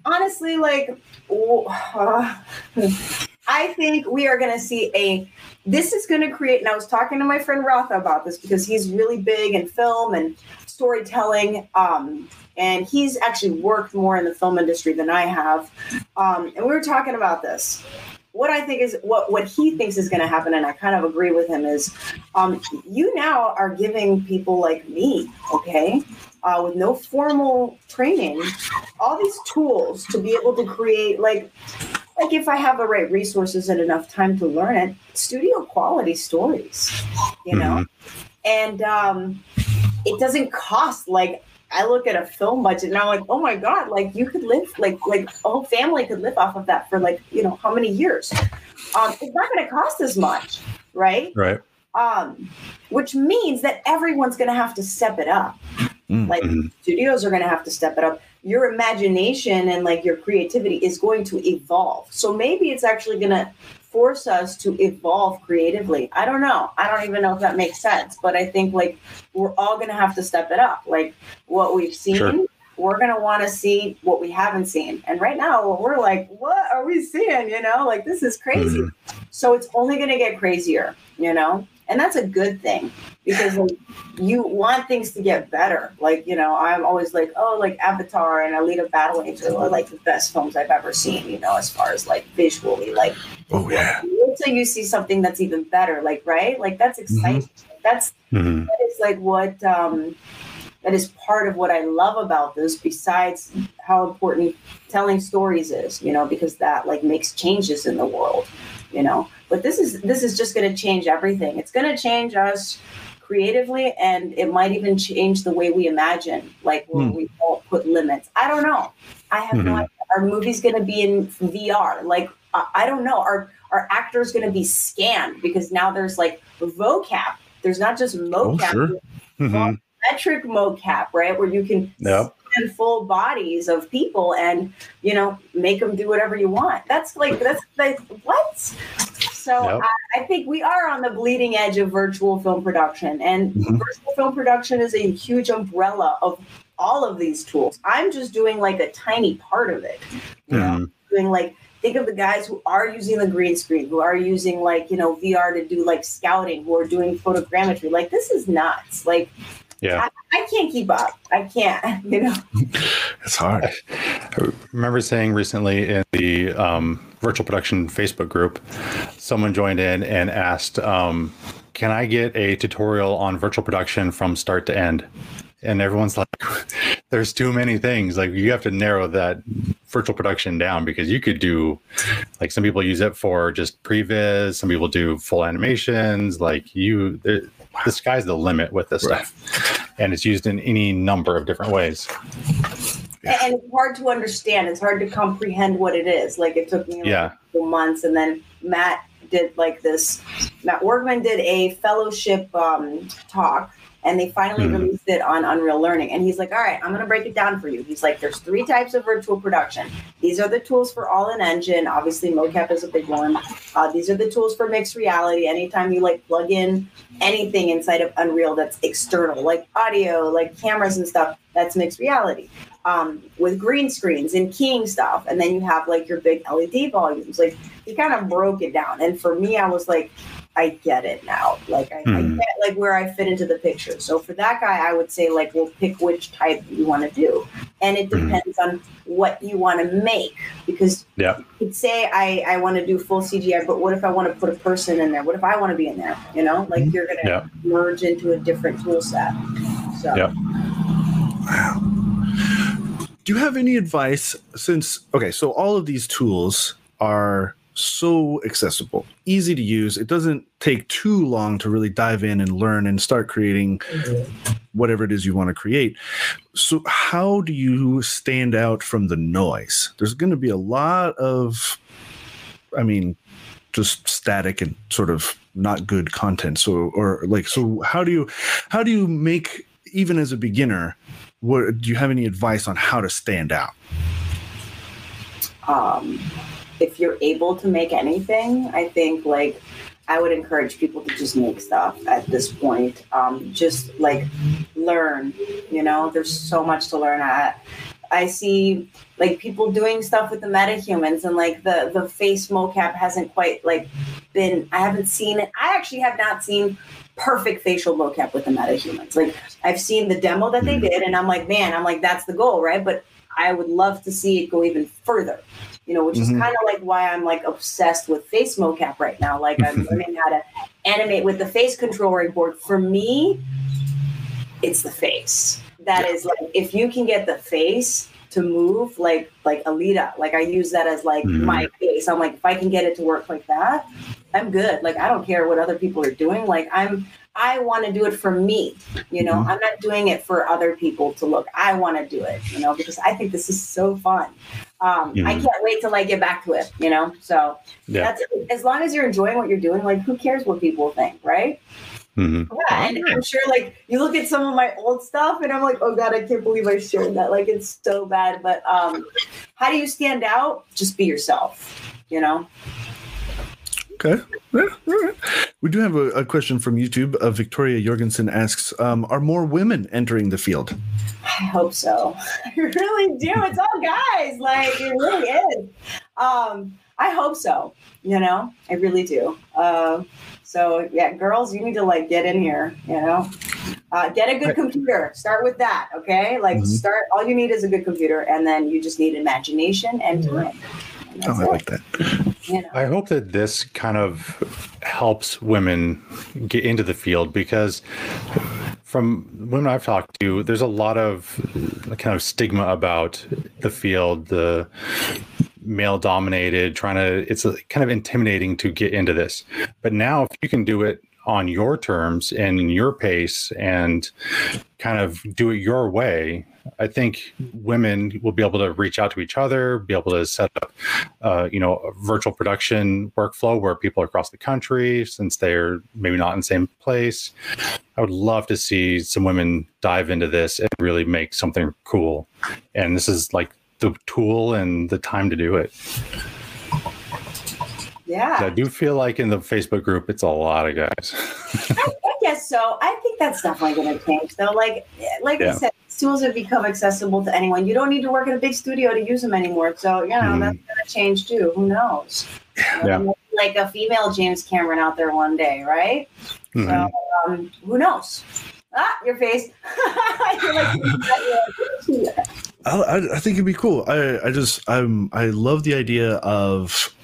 Honestly, like oh, uh, I think we are going to see a. This is going to create. And I was talking to my friend Ratha about this because he's really big in film and storytelling. Um, and he's actually worked more in the film industry than I have. Um, and we were talking about this. What I think is what what he thinks is going to happen, and I kind of agree with him, is um, you now are giving people like me, okay, uh, with no formal training, all these tools to be able to create like like if I have the right resources and enough time to learn it, studio quality stories, you know, and um, it doesn't cost like I look at a film budget and I'm like, oh my god, like you could live like like a whole family could live off of that for like you know how many years? Um, it's not going to cost as much, right? Right. Um, which means that everyone's going to have to step it up. Mm. Like Mhm. studios are going to have to step it up. Your imagination and like your creativity is going to evolve. So maybe it's actually going to force us to evolve creatively. I don't know. I don't even know if that makes sense, but I think like we're all going to have to step it up. Like what we've seen, Sure. we're going to want to see what we haven't seen. And right now we're like, what are we seeing? You know, like this is crazy. Mhm. So it's only going to get crazier, you know? And that's a good thing because like, you want things to get better. Like, you know, I'm always like, oh, like Avatar and Alita Battle Angel are like the best films I've ever seen, you know, as far as like visually. Like, Oh yeah. Until you see something that's even better. Like, right? Like, that's exciting. That's Mhm. that is like what um, that is part of what I love about this. Besides how important telling stories is, you know, because that like makes changes in the world, you know. But this is this is just going to change everything. It's going to change us creatively, and it might even change the way we imagine, like where Hmm. we won't put limits. I don't know. I have no Mhm. idea. Are movies going to be in VR? Like I, I don't know. Our are actors going to be scanned because now there's like vocap? There's not just mocap. Oh sure. Mhm. Metric mocap, right? Where you can Yep. full bodies of people and you know make them do whatever you want. That's like that's like what? So Yep. I, I think we are on the bleeding edge of virtual film production, and Mhm. virtual film production is a huge umbrella of all of these tools. I'm just doing like a tiny part of it. You know, Mhm. doing like think of the guys who are using the green screen, who are using like, you know, VR to do like scouting, who are doing photogrammetry. Like this is nuts. Like Yeah. I can't keep up. I can't, you know. It's hard. I remember saying recently in the um, virtual production Facebook group, someone joined in and asked, um, "Can I get a tutorial on virtual production from start to end?" And everyone's like, "There's too many things. Like you have to narrow that virtual production down because you could do, like some people use it for just previs, some people do full animations. Like you, there, the sky's the limit with this Right. stuff, and it's used in any number of different ways." And- And it's hard to understand. It's hard to comprehend what it is. Like it took me like Yeah. a couple months, and then Matt did like this. Matt Workman did a fellowship um, talk, and they finally Mhm. released it on Unreal Learning. And he's like, "All right, I'm going to break it down for you." He's like, "There's three types of virtual production. These are the tools for all in engine. Obviously, mocap is a big one. Uh, these are the tools for mixed reality. Anytime you like plug in anything inside of Unreal that's external, like audio, like cameras and stuff, that's mixed reality." um, with green screens and keying stuff. And then you have like your big LED volumes. Like he kind of broke it down. And for me, I was like, I get it now. Like I, I Hmm. get like where I fit into the picture. So for that guy, I would say like, well, pick which type you want to do, and it Hmm. depends on what you want to make. Because Yeah. you could say I I want to do full CGI, but what if I want to put a person in there? What if I want to be in there? You know, like you're gonna Yeah. merge into a different tool set. So. Yeah. Do you have any advice since okay, so all of these tools are so accessible, easy to use. It doesn't take too long to really dive in and learn and start creating whatever it is you want to create. So how do you stand out from the noise? There's going to be a lot of I mean just static and sort of not good content. So or like so how do you how do you make even as a beginner what do you have any advice on how to stand out? um, if you're able to make anything, I think like I would encourage people to just make stuff at this point. Um, just like learn, you know, there's so much to learn. I, I see like people doing stuff with the metahumans and like the the face mocap hasn't quite like been I haven't seen it. I actually have not seen perfect facial mocap with the metahumans. Like I've seen the demo that they did and I'm like, man, I'm like that's the goal, right? But I would love to see it go even further. You know, which Mhm. is kind of like why I'm like obsessed with face mocap right now. Like I'm learning how to animate with the face controlling board. For me, it's the face. That is like if you can get the face to move like like Alita, like I use that as like Mhm. my face. I'm like if I can get it to work like that, I'm good. Like I don't care what other people are doing. Like I'm I want to do it for me. You know, Mhm. I'm not doing it for other people to look. I want to do it, you know, because I think this is so fun. Um, I Mhm. can't wait till I get back to it, you know. So Yeah. that's as long as you're enjoying what you're doing, like who cares what people think, right? hmm Yeah, and I'm sure like you look at some of my old stuff and I'm like, oh god, I can't believe I shared that. Like it's so bad. But um how do you stand out? Just be yourself, you know? Okay. Yeah, right. We do have a, a question from YouTube. Uh, Victoria Jorgensen asks um, Are more women entering the field? I hope so. I really do. It's all guys. Like it really is. Um, I hope so. You know, I really do. Uh, so yeah, girls, you need to like get in here. You know, uh, get a good computer. Start with that. Okay, like Mhm. start. All you need is a good computer, and then you just need imagination and time. And Oh, I it. like that. You know? I hope that this kind of helps women get into the field because from women I've talked to, there's a lot of kind of stigma about the field, the male dominated, trying to, it's kind of intimidating to get into this. But now, if you can do it on your terms and your pace and kind of do it your way, I think women will be able to reach out to each other, be able to set up, uh, you know, a virtual production workflow where people across the country, since they're maybe not in the same place. I would love to see some women dive into this and really make something cool. And this is like the tool and the time to do it. Yeah. I do feel like in the Facebook group, it's a lot of guys. I guess so. I think that's definitely going to change, though. Like, like I said, these tools have become accessible to anyone. You don't need to work in a big studio to use them anymore. So, you know, Mhm. that's going to change too. Who knows? You know, Yeah. there might be Like a female James Cameron out there one day, right? Mhm. So, um, who knows? Ah, your face. You're like, I, I, I think it'd be cool. I, I just I'm I love the idea of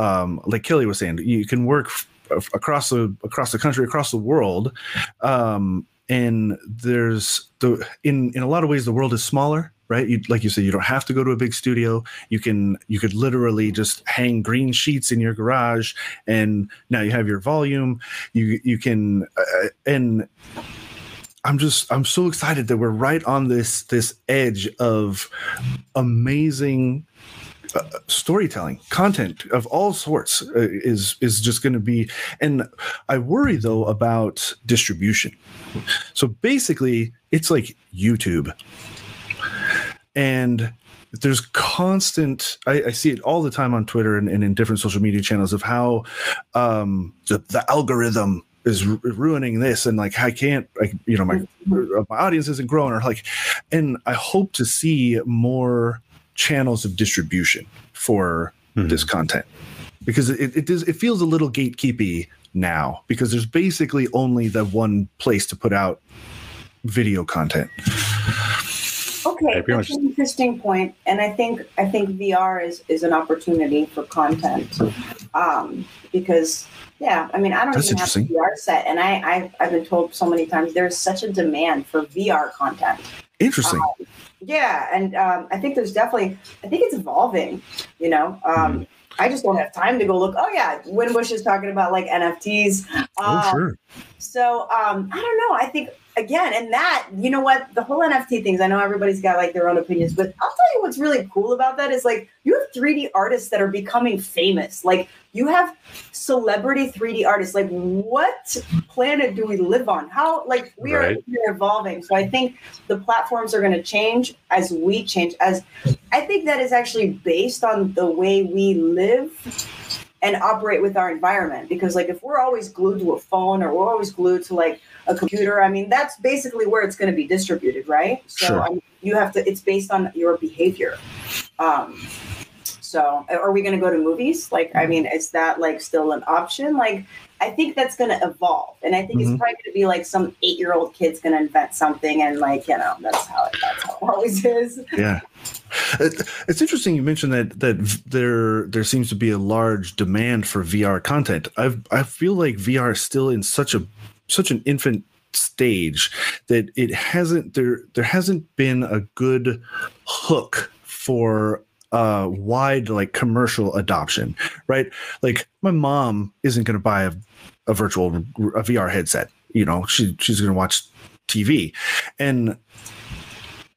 um like Kelly was saying you can work f- across the across the country across the world um and there's the in in a lot of ways the world is smaller right? You like you said you don't have to go to a big studio. You can you could literally just hang green sheets in your garage and now you have your volume. You you can uh, and I'm just I'm so excited that we're right on this this edge of amazing storytelling content of all sorts uh, is is just going to be and I worry though about distribution. So basically it's like YouTube. And there's constant I, I see it all the time on Twitter and, and in different social media channels of how um the, the algorithm is ru- ruining this and like i can't like you know my my audience isn't growing or like and i hope to see more channels of distribution for Mhm. this content because it, it does it feels a little gatekeepy now because there's basically only the one place to put out video content Okay, Yeah, that's much- an interesting point, and I think I think VR is is an opportunity for content, um, because yeah, I mean I don't That's even have a interesting. VR set, and I I've, I've been told so many times there's such a demand for VR content. interesting Yeah, and um, I think there's definitely I think it's evolving. You know, um, I just don't have time to go look. Oh yeah, Winbush is talking about like NFTs. oh Um, sure so um, I don't know. I think again, and that you know what the whole NFT things. I know everybody's got like their own opinions, but I'll tell you what's really cool about that is like you have 3D artists that are becoming famous. Like you have celebrity 3D artists. Like what planet do we live on? How like we are we're evolving. So I think the platforms are going to change as we change. As I think that is actually based on the way we live and operate with our environment because like if we're always glued to a phone or we're always glued to like a computer i mean that's basically where it's going to be distributed right so Sure. I mean, you have to it's based on your behavior um so are we going to go to movies? Like i mean is that like still an option? Like i think that's going to evolve and i think Mhm. it's probably going to be like some eight year old kid's going to invent something and like you know that's how it, that's how it always is. Yeah. It- it's interesting you mentioned that that there there seems to be a large demand for VR content. I I feel like VR is still in such a such an infant stage that it hasn't there there hasn't been a good hook for uh wide like commercial adoption, right? Like my mom isn't going to buy a, a virtual a VR headset, you know. She she's going to watch TV and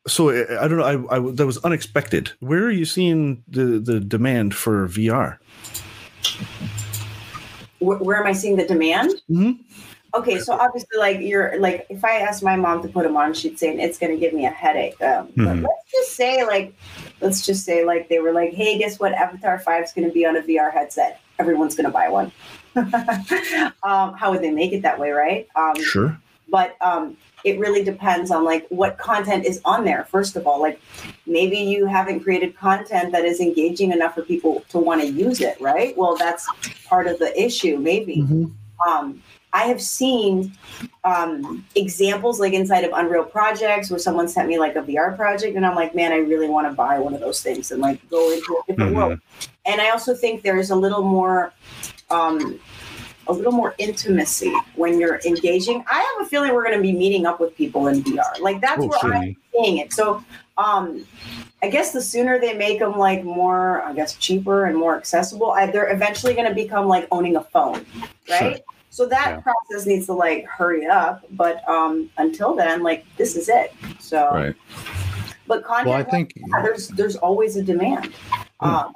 so I don't know. I, I that was unexpected. Where are you seeing the the demand for VR? where, am i seeing the demand Mhm. Okay, so obviously, like you're like, if I asked my mom to put them on, she'd say it's going to give me a headache. Um, Mhm. let's just say, like, let's just say, like, they were like, "Hey, guess what? Avatar Five is going to be on a VR headset. Everyone's going to buy one." um, how would they make it that way, right? Um, Sure. but um, it really depends on like what content is on there. First of all, like maybe you haven't created content that is engaging enough for people to want to use it, right? Well, that's part of the issue, maybe Mhm. um, I have seen um, examples like inside of Unreal projects where someone sent me like a VR project, and I'm like, man, I really want to buy one of those things and like go into a different Mhm. world. And I also think there's a little more, um, a little more intimacy when you're engaging. I have a feeling we're going to be meeting up with people in VR. Like that's Oh, where sure. I'm seeing it. So. Um, I guess the sooner they make them like more, I guess cheaper and more accessible, I, they're eventually going to become like owning a phone, right? So that Yeah. process needs to like hurry up. But um, until then, like this is it. So, Right. but content, Well, I think yeah, there's there's always a demand. Hmm. Um,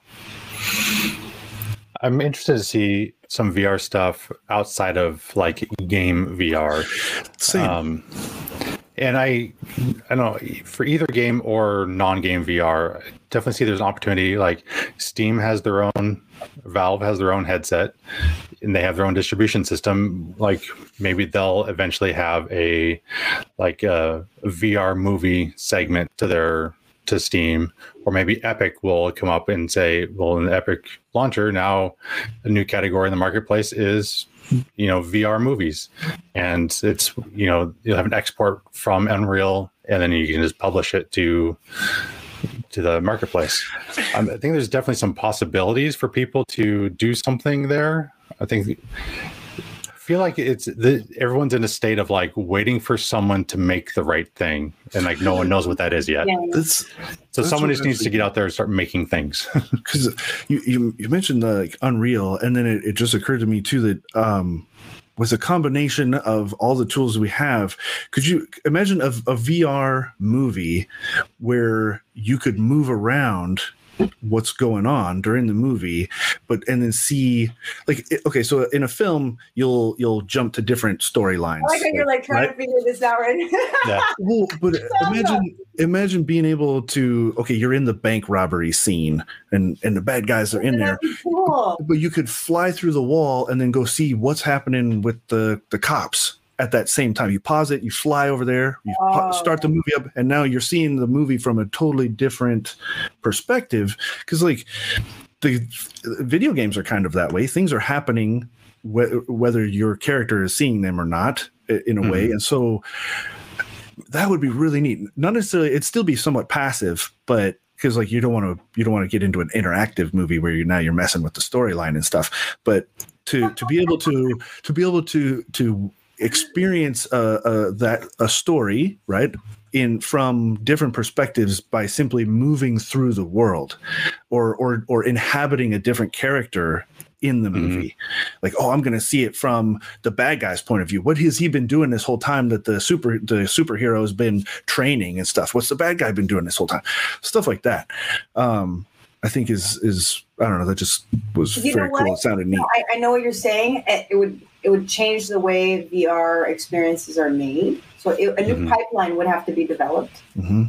I'm interested to see some VR stuff outside of like game VR. Same. Um, and I, I don't know for either game or non-game VR, definitely see there's an opportunity. Like Steam has their own, Valve has their own headset, and they have their own distribution system. Like maybe they'll eventually have a like a VR movie segment to their to Steam, or maybe Epic will come up and say, well, in Epic launcher now, a new category in the marketplace is you know VR movies, and it's you know you'll have an export from Unreal, and then you can just publish it to to the marketplace. Um, I think there's definitely some possibilities for people to do something there. I think I feel like it's the everyone's in a state of like waiting for someone to make the right thing, and like no one knows what that is yet. Yeah. That's So That's someone just needs to get out there and start making things. because you, you you mentioned the like Unreal, and then it, it just occurred to me too that um with a combination of all the tools we have, could you imagine a, a VR movie where you could move around what's going on during the movie but and then see like okay so in a film you'll you'll jump to different storylines I like you're like trying right? to figure this out right yeah, Well, but Sounds imagine imagine being able to okay, you're in the bank robbery scene and and the bad guys are in there, That'd be cool. but you could fly through the wall and then go see what's happening with the the cops at that same time. You pause it, you fly over there, you pa- Oh. start the movie up, and now you're seeing the movie from a totally different perspective. Because like the video games are kind of that way. Things are happening wh- whether your character is seeing them or not in a way, Mhm. and so that would be really neat. Not necessarily, it'd still be somewhat passive, but because like you don't want to you don't want to get into an interactive movie where you now you're messing with the storyline and stuff. But to to be able to to be able to to experience uh, uh, that a story right in from different perspectives by simply moving through the world or or or inhabiting a different character in the Mhm. movie. Like oh i'm going to see it from the bad guy's point of view. What has he been doing this whole time that the super the superhero has been training and stuff? What's the bad guy been doing this whole time? Stuff like that. Um i think is is i don't know that just was You very cool. it sounded neat. No, I, I know what you're saying. It, it would it would change the way VR experiences are made. So it, a new Mhm. pipeline would have to be developed. hmm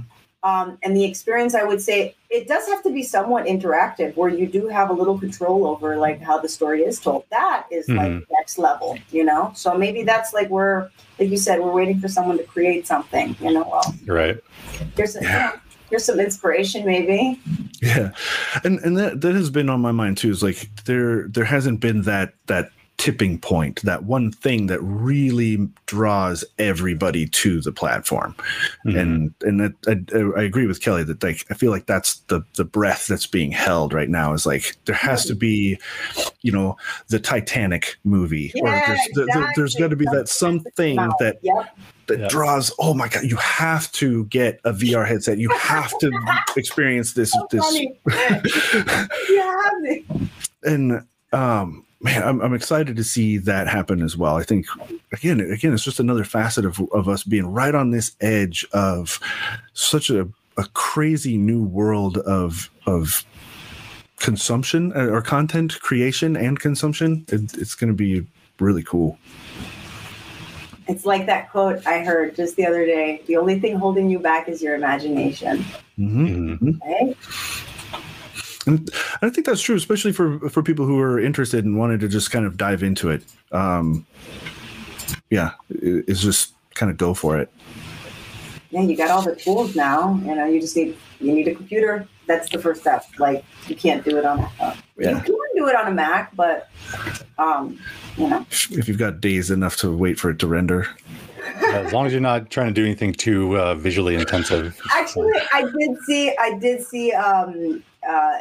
Um, and the experience, I would say, it does have to be somewhat interactive, where you do have a little control over like how the story is told. That is like Mhm. next level, you know. So maybe that's like we're, like you said, we're waiting for someone to create something. You know, well, right. there's a, Yeah. you know, there's some inspiration, maybe. yeah and and that that has been on my mind too is like there there hasn't been that that tipping point that one thing that really draws everybody to the platform Mhm. and and that, I, I agree with kelly that like i feel like that's the the breath that's being held right now is like there has to be you know the titanic movie or Yeah, there's there- there, there's exactly. got to be that something Wow. that Yep. that Yeah. draws oh my god you have to get a vr headset you have to experience this So this funny. you have it. and um man I'm, I'm excited to see that happen as well i think again again it's just another facet of, of us being right on this edge of such a, a crazy new world of of consumption uh, or content creation and consumption it, it's going to be really cool It's like that quote I heard just the other day. The only thing holding you back is your imagination. hmm Mhm. Right? And I think that's true, especially for for people who are interested and wanted to just kind of dive into it. Um, yeah, it- it's just kind of go for it. Yeah, you got all the tools now. You know, you just need you need a computer. That's the first step. Like you can't do it on a uh, Yeah. you can do it on a Mac, but um, you know, If you've got days enough to wait for it to render, as long as you're not trying to do anything too uh, visually intensive. actually, I did see I did see um, uh,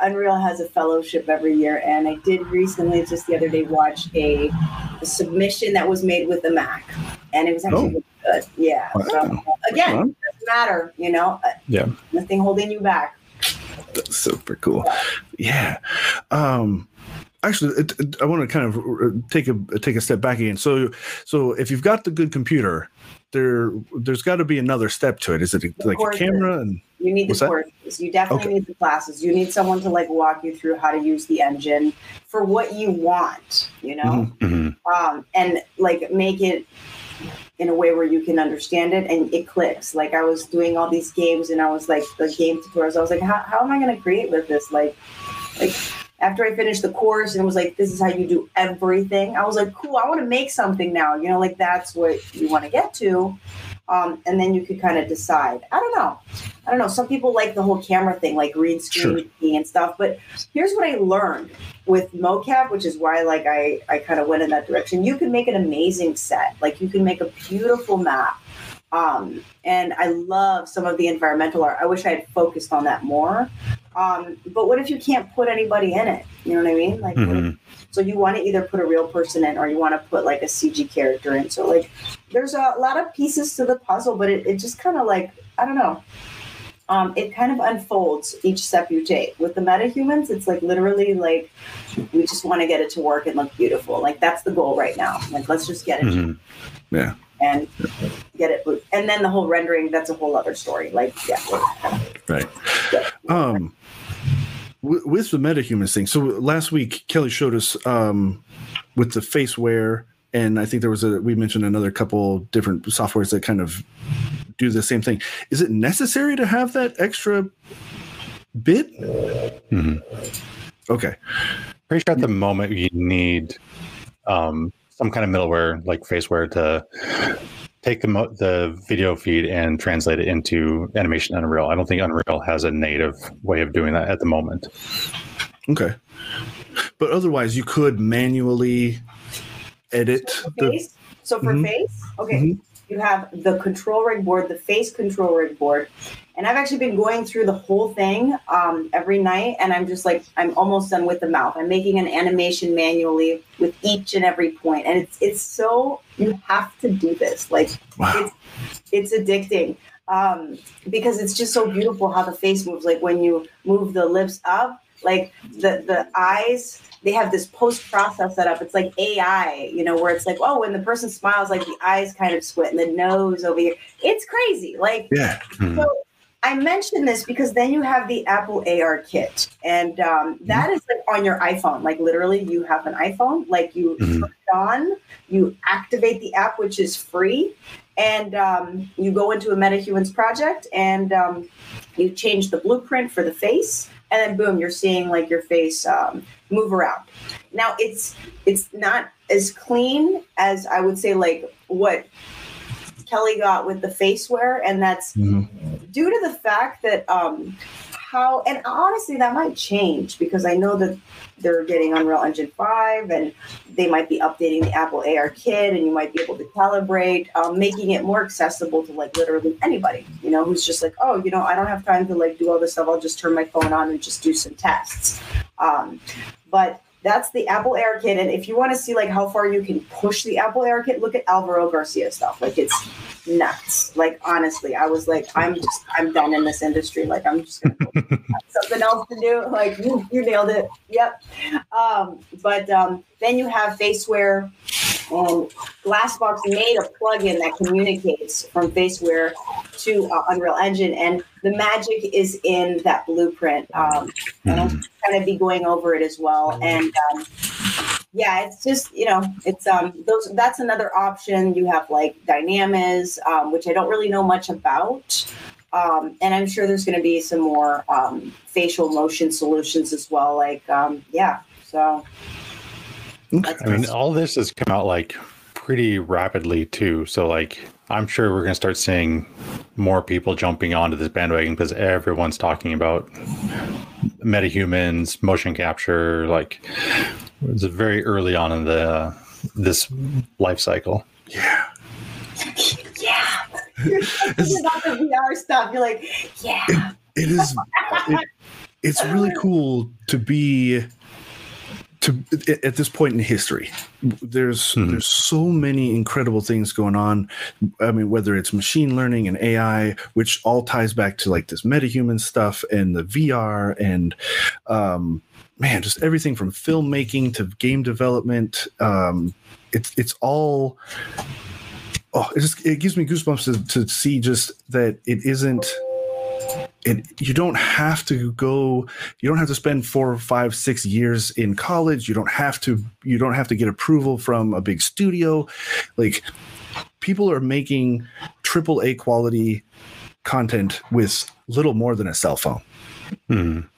Unreal has a fellowship every year, and I did recently, just the other day, watch a, a submission that was made with the Mac, and it was actually Oh. really good. Yeah. Wow. So again, Wow. doesn't matter. You know, uh, Yeah. nothing holding you back. that's super cool. Yeah. Um, actually, it, it- I want to kind of uh, take a take a step back again. So, so if you've got the good computer, there there's got to be another step to it. Is it like a camera and You need the courses. You definitely Okay. need the classes. You need someone to like walk you through how to use the engine for what you want. You know, Mhm. Mhm. um, and like make it in a way where you can understand it and it clicks. Like I was doing all these games and I was like the game tutorials. I was like, how, how am I going to create with this? Like, like after I finished the course and it was like, this is how you do everything. I was like, cool. I want to make something now. You know, like that's what you want to get to. Um, and then you could kind of decide. I don't know. I don't know. Some people like the whole camera thing, like green screen sure. and stuff. But here's what I learned with mocap, which is why like I I kind of went in that direction. You can make an amazing set. Like you can make a beautiful map. Um, and I love some of the environmental art. I wish I had focused on that more. Um, but what if you can't put anybody in it? You know what I mean? Like, mm-hmm. so you want to either put a real person in or you want to put like a CG character in. So like, there's a lot of pieces to the puzzle, but it, it just kind of like I don't know. Um, it kind of unfolds each step you take. With the metahumans, it's like literally like we just want to get it to work and look beautiful. Like that's the goal right now. Like let's just get it. Mm-hmm. Yeah. And get it, and then the whole rendering. That's a whole other story. Like, yeah, right. Yeah. Um, with the metahumans thing. So last week, Kelly showed us um, with the faceware, and I think there was a we mentioned another couple different softwares that kind of do the same thing. Is it necessary to have that extra bit? Mm-hmm. Okay. Pretty sure at the moment you need um, some kind of middleware like faceware to take the mo- the video feed and translate it into animation Unreal. I don't think Unreal has a native way of doing that at the moment. Okay, but otherwise you could manually edit so the face. So for mm-hmm. face, okay, mm-hmm. you have the control rig board, the face control rig board, and I've actually been going through the whole thing um, every night, and I'm just like I'm almost done with the mouth. I'm making an animation manually with each and every point, and it's it's so you have to do this. Like wow. it's it's addicting um, because it's just so beautiful how the face moves. Like when you move the lips up, like the the eyes they have this post process set up. It's like AI, you know, where it's like, oh, when the person smiles, like the eyes kind of squint and the nose over here. It's crazy. Like, yeah. Hmm. So I mention this because then you have the Apple ARKit, and um, that mm-hmm. is like on your iPhone. Like literally, you have an iPhone. Like you mm-hmm. turn it on, you activate the app, which is free, and um, you go into a MetaHumans project, and um, you change the blueprint for the face, and then boom, you're seeing like your face um, move around. Now it's it's not as clean as I would say like what Kelly got with the faceware, and that's mm-hmm. due to the fact that um, how and honestly that might change because I know that they're getting Unreal Engine five and they might be updating the Apple ARKit, and you might be able to calibrate, um, making it more accessible to like literally anybody, you know, who's just like, oh, you know, I don't have time to like do all this stuff. I'll just turn my phone on and just do some tests. Um, but that's the Apple ARKit. And if you want to see like how far you can push the Apple ARKit, look at Alvaro Garcia stuff. Like it's nuts. Like honestly, I was like, I'm just I'm done in this industry. Like I'm just gonna something else to do. Like you, you nailed it. Yep. Um, but um, then you have Faceware and Glassbox made a plugin that communicates from Faceware to uh, Unreal Engine, and the magic is in that blueprint. Um, and I'll kind of be going over it as well. And um, yeah, it's just you know, it's um those that's another option. You have like Dynamis, um, which I don't really know much about. Um, and I'm sure there's going to be some more um, facial motion solutions as well. Like, um, yeah, so. I mean, all this has come out like pretty rapidly too. So, like, I'm sure we're going to start seeing more people jumping onto this bandwagon because everyone's talking about metahumans, motion capture. Like, it's very early on in the uh, this life cycle. Yeah. Yeah. You're about the VR stuff. You're like, yeah. it, it is. It, it's really cool to be to at this point in history there's mm-hmm. there's so many incredible things going on i mean whether it's machine learning and ai which all ties back to like this metahuman stuff and the vr and um man just everything from filmmaking to game development um it's it's all oh it just it gives me goosebumps to, to see just that it isn't and you don't have to go you don't have to spend four five six years in college you don't have to you don't have to get approval from a big studio like people are making triple A quality content with little more than a cell phone. Mhm.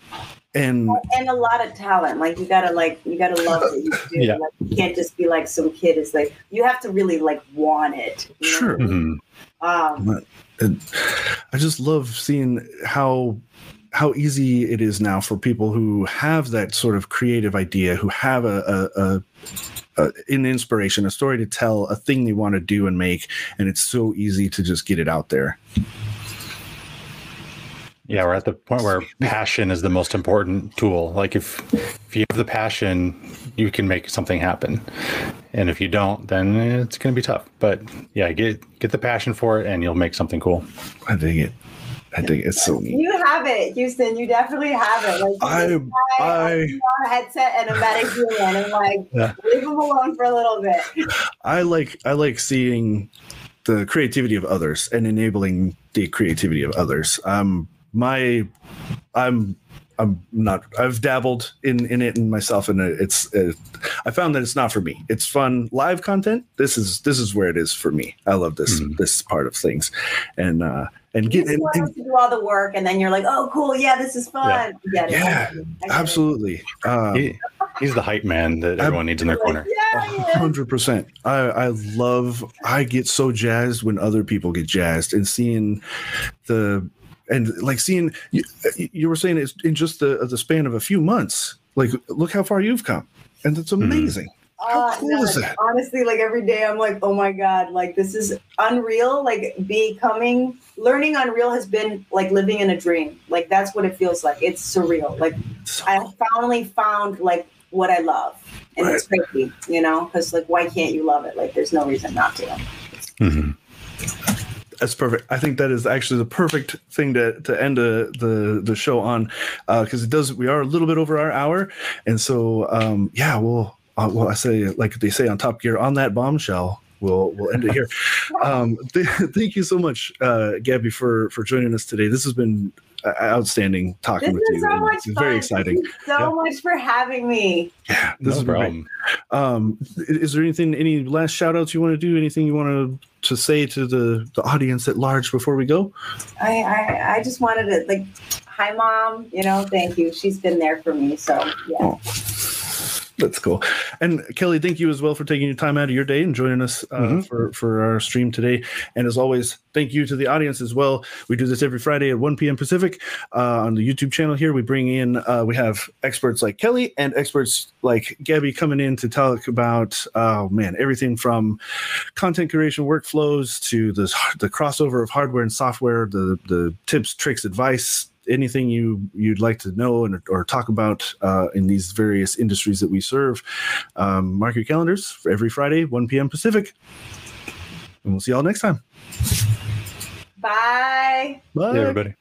And and a lot of talent. Like you gotta like you gotta love what you do. Yeah. Like you can't just be like some kid It's like you have to really like want it. you know? sure, Mhm. Um, and I just love seeing how how easy it is now for people who have that sort of creative idea, who have a, a, a, a an inspiration, a story to tell, a thing they want to do and make, and it's so easy to just get it out there. Yeah, we're at the point where passion is the most important tool. Like if if you have the passion, you can make something happen. And if you don't, then it's going to be tough. But yeah, get get the passion for it and you'll make something cool. I dig it. I dig it. It's so neat. you have it, Houston. You definitely have it. Like I you just buy I a headset and a medication and like Yeah. leave them alone for a little bit. I like I like seeing the creativity of others and enabling the creativity of others. Um, my, I'm, I'm not. I've dabbled in in it and myself, and it's. Uh, I found that it's not for me. It's fun live content. This is this is where it is for me. I love this Mhm. this part of things, and uh and get just and, and- to do all the work, and then you're like, "Oh, cool, yeah, this is fun." You Get it. Yeah, I get it. absolutely. Um, He, he's the hype man that everyone needs in their Like, corner. yeah, yeah. hundred percent. I I love. I get so jazzed when other people get jazzed, and seeing the and like seeing you, you were saying it's in just the the span of a few months. Like, look how far you've come, and that's amazing. How Uh, cool no, is that? Honestly, like every day, I'm like, oh my god, like this is unreal. Like becoming, learning Unreal has been like living in a dream. Like that's what it feels like. It's surreal. Like So- I finally found like what I love, and it's crazy, you know, because like why can't you love it? Like there's no reason not to. Mhm. That's perfect. I think that is actually the perfect thing to to end uh the the show on, because it does. We are a little bit over our hour, and so um, yeah, we'll uh, well I say like they say on Top Gear on that bombshell. We'll we'll end it here. um, th- thank you so much, uh, Gabby, for for joining us today. This has been uh, outstanding talking This with is you. so much it's fun. very exciting. Thank you so Yeah. much for having me. Yeah, this No has been great. Um, is there anything, any last shout outs you want to do? Anything you want to, to say to the, the audience at large before we go? I, I I just wanted to like, hi mom, you know, thank you. She's been there for me. So yeah. Oh, that's cool. And Kelly, thank you as well for taking your time out of your day and joining us uh, Mhm. for, for our stream today. And as always, thank you to the audience as well. We do this every Friday at 1 p.m. Pacific uh, on the YouTube channel here. We bring in, uh, we have experts like Kelly and experts like Gabby coming in to talk about, oh man, everything from content creation workflows to the, the crossover of hardware and software, the, the tips, tricks, advice, anything you you'd like to know and or talk about uh, in these various industries that we serve, um, mark your calendars for every Friday, 1 p.m. Pacific. And we'll see y'all next time. Bye. Bye. Hey, everybody.